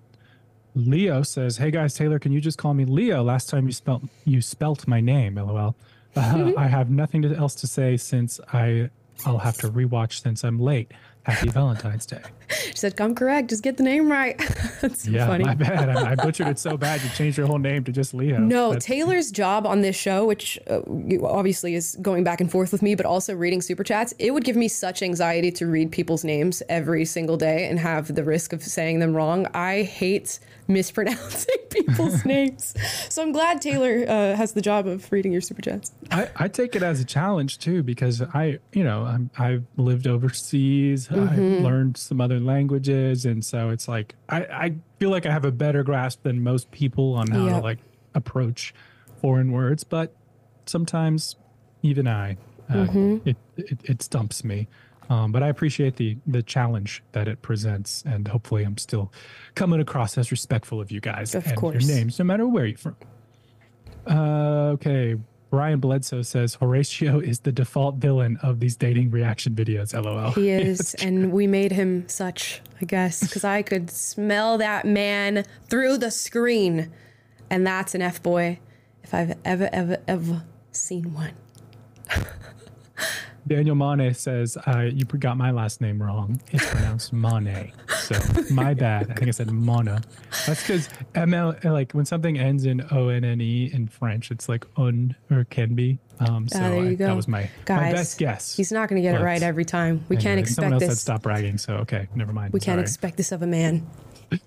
Leo says, "Hey guys, Taylor, can you just call me Leo? Last time you spelt you spelt my name. LOL. Uh, I have nothing to, else to say since I I'll have to rewatch since I'm late. Happy Valentine's Day. She said, "Come correct. Just get the name right." That's so yeah, funny. my bad. I, I butchered it so bad. You changed your whole name to just Leo. No, That's- Taylor's job on this show, which uh, obviously is going back and forth with me, but also reading super chats, it would give me such anxiety to read people's names every single day and have the risk of saying them wrong. I hate mispronouncing people's names. So I'm glad Taylor uh, has the job of reading your super chats. I, I take it as a challenge too because I, you know, I'm, I've lived overseas. I've Mhm. learned some other languages, and so it's like I, I feel like I have a better grasp than most people on how to like approach foreign words. But sometimes even I, uh, Mhm. it, it it stumps me. Um, but I appreciate the the challenge that it presents, and hopefully, I'm still coming across as respectful of you guys Of and course. your names, no matter where you're from. Uh, okay. Brian Bledsoe says Horatio is the default villain of these dating reaction videos. LOL. He is, and we made him such, I guess, because I could smell that man through the screen. And that's an F boy if I've ever, ever, ever seen one. Daniel Mane says uh, you got my last name wrong. It's pronounced Mane. So my bad. I think I said Mona. That's because ML like when something ends in O N N E in French, it's like un or can be. Um, so ah, there you I- go. that was my Guys, my best guess. He's not going to get it right every time. We can't anyway, Someone expect else this. said stop bragging. So okay, never mind. We can't Sorry. expect this of a man.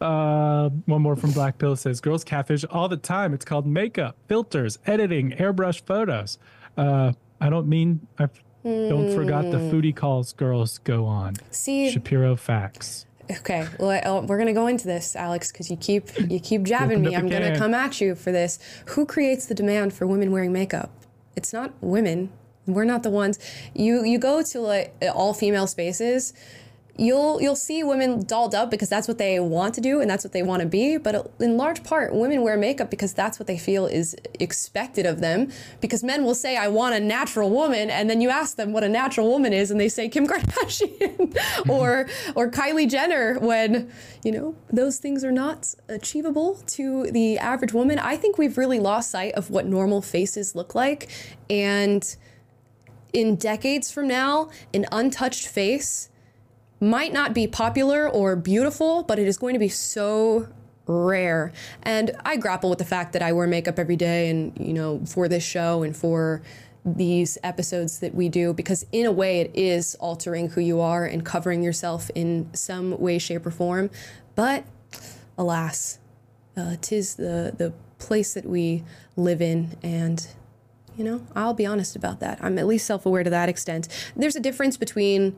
Uh, one more from Black Pill says girls catfish all the time. It's called makeup, filters, editing, airbrush photos. Uh, I don't mean I don't forgot the Mm. foodie calls girls go on. See- Shapiro facts. Okay, well, I- we're gonna go into this, Alex, because you keep you keep jabbing me. I'm gonna come at you for this. Who creates the demand for women wearing makeup? It's not women. We're not the ones. You you go to like all female spaces. You'll you'll see women dolled up because that's what they want to do and that's what they want to be. But in large part, women wear makeup because that's what they feel is expected of them. Because men will say, "I want a natural woman," and then you ask them what a natural woman is, and they say Kim Kardashian or or Kylie Jenner. When you know those things are not achievable to the average woman, I think we've really lost sight of what normal faces look like, and in decades from now, an untouched face might not be popular or beautiful, but it is going to be so rare. And I grapple with the fact that I wear makeup every day and, you know, for this show and for these episodes that we do because in a way it is altering who you are and covering yourself in some way shape or form but alas uh, tis the the place that we live in and you know, I'll be honest about that. I'm at least self aware to that extent. There's a difference between,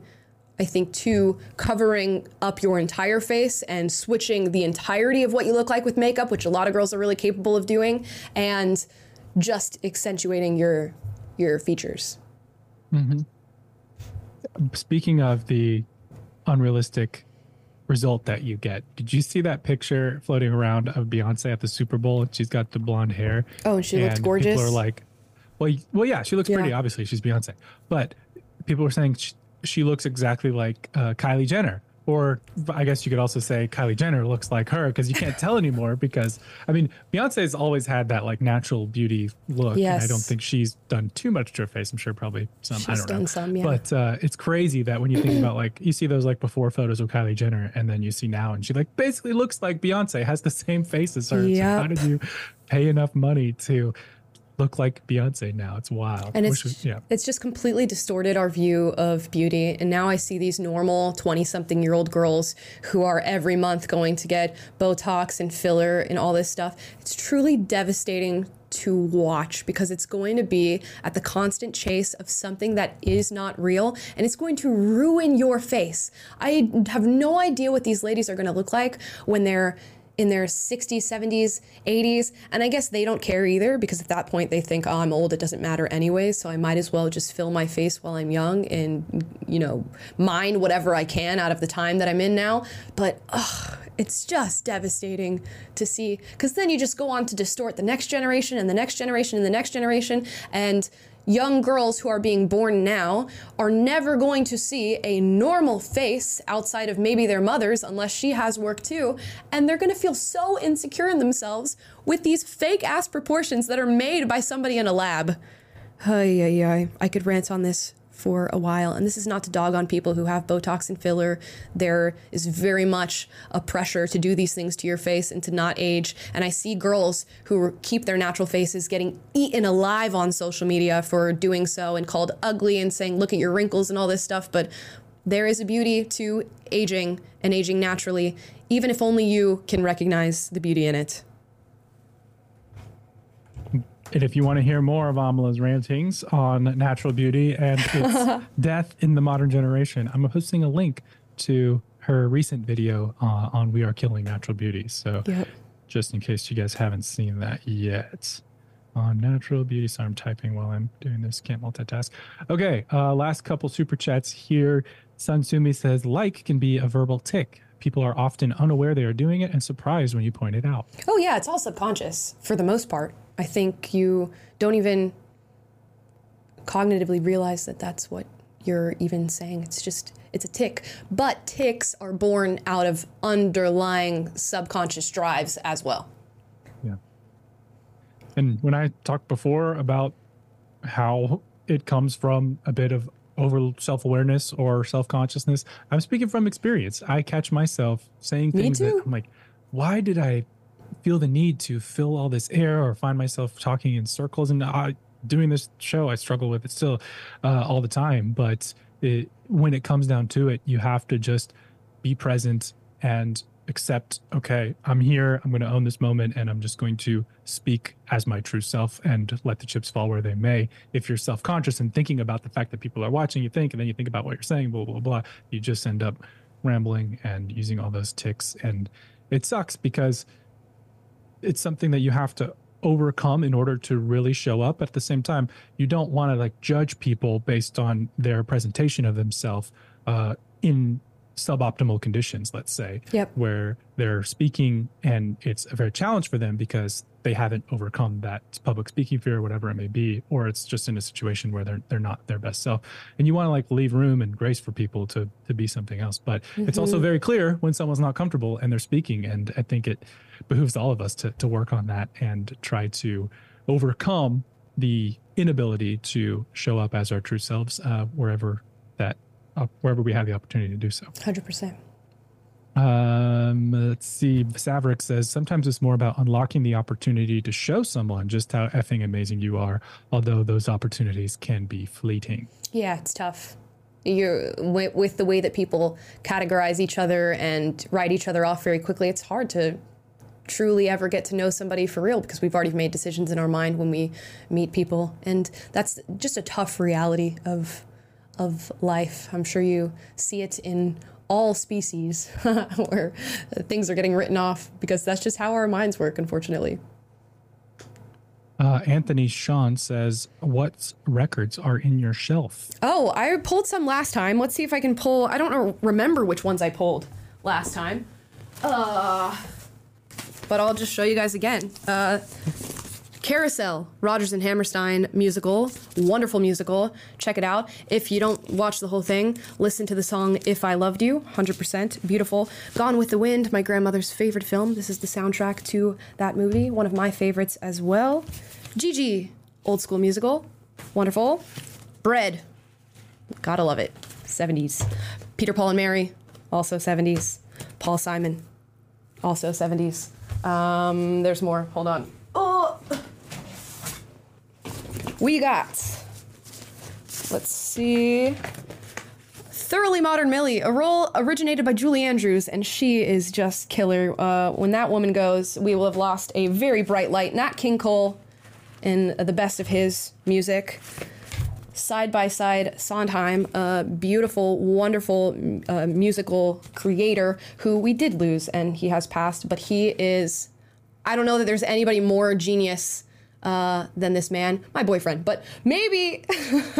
I think, two, covering up your entire face and switching the entirety of what you look like with makeup, which a lot of girls are really capable of doing, and just accentuating your your features. hmm Speaking of the unrealistic result that you get, did you see that picture floating around of Beyonce at the Super Bowl? And she's got the blonde hair. Oh, and she and gorgeous? People are like, well, well, yeah, she looks Yeah. pretty. Obviously, she's Beyonce, but people were saying she, she looks exactly like uh, Kylie Jenner. Or I guess you could also say Kylie Jenner looks like her because you can't tell anymore. Because I mean, Beyonce's always had that like natural beauty look, and I don't think she's done too much to her face. I'm sure probably some. I She's don't know. done some, yeah. But uh, it's crazy that when you think about like you see those like before photos of Kylie Jenner, and then you see now, and she like basically looks like Beyonce, has the same face as her. So how did you pay enough money to look like Beyonce now? It's wild. And it's we- yeah. it's just completely distorted our view of beauty. And now I see these normal 20 something year old girls who are every month going to get Botox and filler and all this stuff. It's truly devastating to watch because it's going to be at the constant chase of something that is not real and it's going to ruin your face. I have no idea what these ladies are going to look like when they're in their 60s, 70s, 80s. And I guess they don't care either because at that point they think, oh, I'm old, it doesn't matter anyway. So I might as well just fill my face while I'm young and, you know, mine whatever I can out of the time that I'm in now. But ugh, it's just devastating to see because then you just go on to distort the next generation and the next generation and the next generation. And young girls who are being born now are never going to see a normal face outside of maybe their mother's unless she has work too and they're going to feel so insecure in themselves with these fake ass proportions that are made by somebody in a lab ay, ay, ay. i could rant on this for a while. And this is not to dog on people who have botox and filler. There is very much a pressure to do these things to your face and to not age. And i see girls who keep their natural faces getting eaten alive on social media for doing so and called ugly and saying look at your wrinkles and all this stuff. But there is a beauty to aging and aging naturally even if only you can recognize the beauty in it And if you want to hear more of Amala's rantings on natural beauty and its death in the modern generation, I'm posting a link to her recent video uh, on We Are Killing Natural Beauty. So Yep. just in case you guys haven't seen that yet. On natural beauty. So I'm typing while I'm doing this. Can't multitask. Okay. Uh, last couple super chats here. Sansumi says, like can be a verbal tick. People are often unaware they are doing it and surprised when you point it out. Oh, yeah, it's all subconscious for the most part. I think you don't even cognitively realize that that's what you're even saying. It's just, it's a tick. But ticks are born out of underlying subconscious drives as well. Yeah. And when I talked before about how it comes from a bit of over self awareness or self consciousness, I'm speaking from experience. I catch myself saying Me things too. that I'm like, why did I feel the need to fill all this air or find myself talking in circles? And I, doing this show, I struggle with it still uh, all the time. But it, when it comes down to it, you have to just be present and accept okay i'm here i'm going to own this moment and i'm just going to speak as my true self and let the chips fall where they may if you're self-conscious and thinking about the fact that people are watching you think and then you think about what you're saying blah blah blah you just end up rambling and using all those ticks and it sucks because it's something that you have to overcome in order to really show up. At the same time you don't want to like judge people based on their presentation of themselves uh, in suboptimal conditions let's say Yep. where they're speaking and it's a very challenge for them because they haven't overcome that public speaking fear whatever it may be or it's just in a situation where they're they're not their best self and you want to like leave room and grace for people to to be something else but it's also Mhm. very clear when someone's not comfortable and they're speaking and i think it behooves all of us to to work on that and try to overcome the inability to show up as our true selves uh, wherever that uh, wherever we have the opportunity to do so 100%. um, let's see. Saverick says sometimes it's more about unlocking the opportunity to show someone just how effing amazing you are, although those opportunities can be fleeting. Yeah, it's tough. You're with, with the way that people categorize each other and write each other off very quickly. It's hard to truly ever get to know somebody for real because we've already made decisions in our mind when we meet people, and that's just a tough reality of of life. I'm sure you see it in all species where things are getting written off because that's just how our minds work, unfortunately. Uh, Anthony Sean says, "What records are in your shelf?" Oh, I pulled some last time. Let's see if I can pull. I don't remember which ones I pulled last time. Uh, but I'll just show you guys again. Uh, Carousel, Rodgers and Hammerstein musical, wonderful musical. Check it out. If you don't watch the whole thing, listen to the song If I Loved You, 100% beautiful. Gone with the Wind, my grandmother's favorite film. This is the soundtrack to that movie, one of my favorites as well. Gigi, old school musical, wonderful. Bread, gotta love it, 70s. Peter, Paul, and Mary, also 70s. Paul Simon, also 70s. Um, there's more. Hold on. We got. Let's see. Thoroughly Modern Millie, a role originated by Julie Andrews, and she is just killer. Uh, when that woman goes, we will have lost a very bright light. Nat King Cole in the best of his music. Side by side, Sondheim, a beautiful, wonderful uh, musical creator who we did lose, and he has passed, but he is. I don't know that there's anybody more genius uh, than this man, my boyfriend. But maybe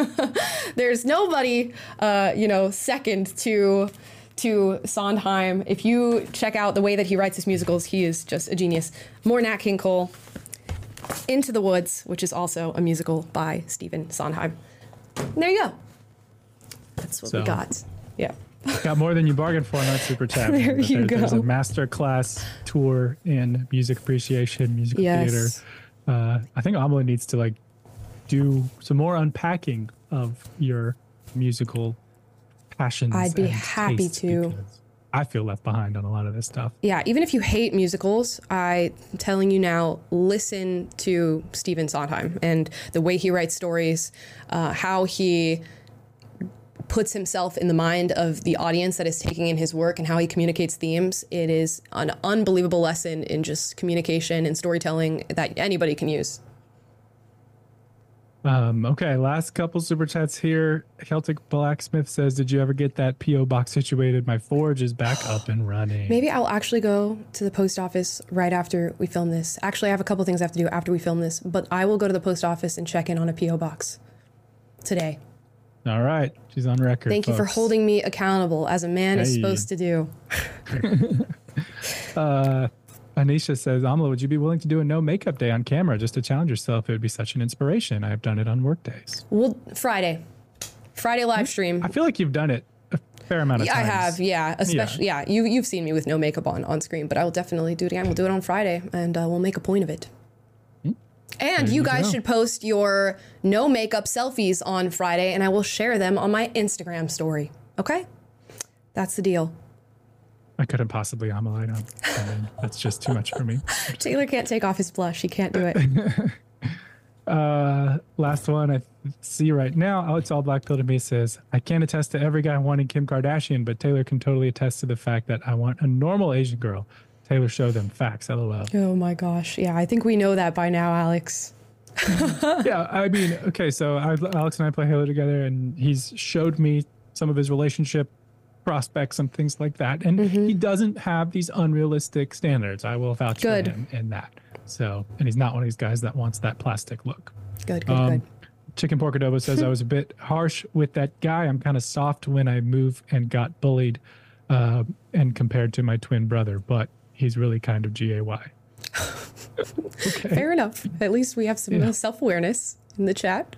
there's nobody, uh, you know, second to to Sondheim. If you check out the way that he writes his musicals, he is just a genius. More Nat King Cole. Into the Woods, which is also a musical by Stephen Sondheim. And there you go. That's what So- we got. Yeah. Got more than you bargained for on that super chat. There you There's go. a master class tour in music appreciation, music Yes. theater. Uh, I think Amala needs to like do some more unpacking of your musical passions. I'd be happy to. I feel left behind on a lot of this stuff. Yeah, even if you hate musicals, I'm telling you now, listen to Stephen Sondheim and the way he writes stories, uh, how he puts himself in the mind of the audience that is taking in his work and how he communicates themes. It is an unbelievable lesson in just communication and storytelling that anybody can use. Um, okay, last couple super chats here. Celtic Blacksmith says, "Did you ever get that PO box situated? My forge is back up and running." Maybe I'll actually go to the post office right after we film this. Actually, I have a couple things I have to do after we film this, but I will go to the post office and check in on a PO box today. All right, she's on record. Thank you for holding me accountable as a man is supposed to do. Uh, Anisha says, Amala, would you be willing to do a no makeup day on camera just to challenge yourself? It would be such an inspiration. I have done it on work days. Well, Friday, Friday live stream. I feel like you've done it a fair amount of Yeah, I have, yeah. Especially, yeah. You you've seen me with no makeup on on screen, but I will definitely do it again. We'll do it on Friday, and uh, we'll make a point of it. And you you guys go. should post your no makeup selfies on Friday, and I will share them on my Instagram story. Okay, that's the deal. I couldn't possibly Amala. I don't. I mean, that's just too much for me. Taylor can't take off his blush. He can't do it. Uh, last one I see right now. Oh, it's all black pill to me. Says I can't attest to every guy wanting Kim Kardashian, but Taylor can totally attest to the fact that I want a normal Asian girl. Taylor, show them facts. LOL. oh my gosh. Yeah, I think we know that by now, Alex. yeah, I mean, okay, so I, Alex and I play Halo together, and he's showed me some of his relationship prospects and things like that, and Mm-hmm. he doesn't have these unrealistic standards. I will vouch Good. for him in that. So, and he's not one of these guys that wants that plastic look. Good, good, Um, good. Chicken Pork Adobo says I was a bit harsh with that guy. I'm kind of soft when I move and got bullied, uh, and compared to my twin brother, but he's really kind of gay. okay. Fair enough. At least we have some Yeah. self awareness in the chat.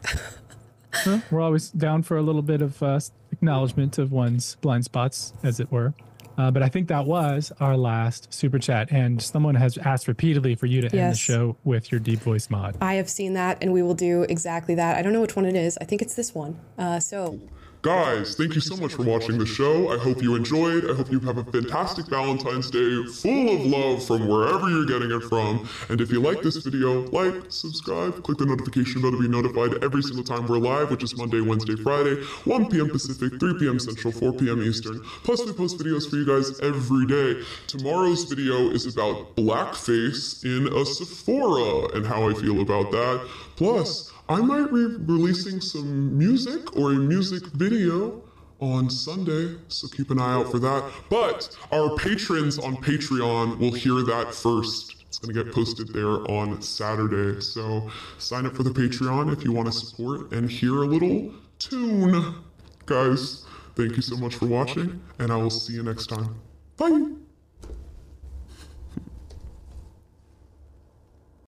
Well, we're always down for a little bit of uh, acknowledgement of one's blind spots, as it were. Uh, but I think that was our last super chat, and someone has asked repeatedly for you to end the show with your deep voice mod. I have seen that, and we will do exactly that. I don't know which one it is. I think it's this one. Uh, so, Guys, thank you so much for watching the show. I hope you enjoyed. I hope you have a fantastic Valentine's Day full of love from wherever you're getting it from. And if you like this video, like, subscribe, click the notification bell to be notified every single time we're live, which is Monday, Wednesday, Friday, 1 p.m. Pacific, 3 p.m. Central, 4 p.m. Eastern. Plus, we post videos for you guys every day. Tomorrow's video is about blackface in a Sephora and how I feel about that. Plus, I might be releasing some music or a music video on Sunday, so keep an eye out for that. But our patrons on Patreon will hear that first. It's going to get posted there on Saturday. So sign up for the Patreon if you want to support and hear a little tune. Guys, thank you so much for watching, and I will see you next time. Bye.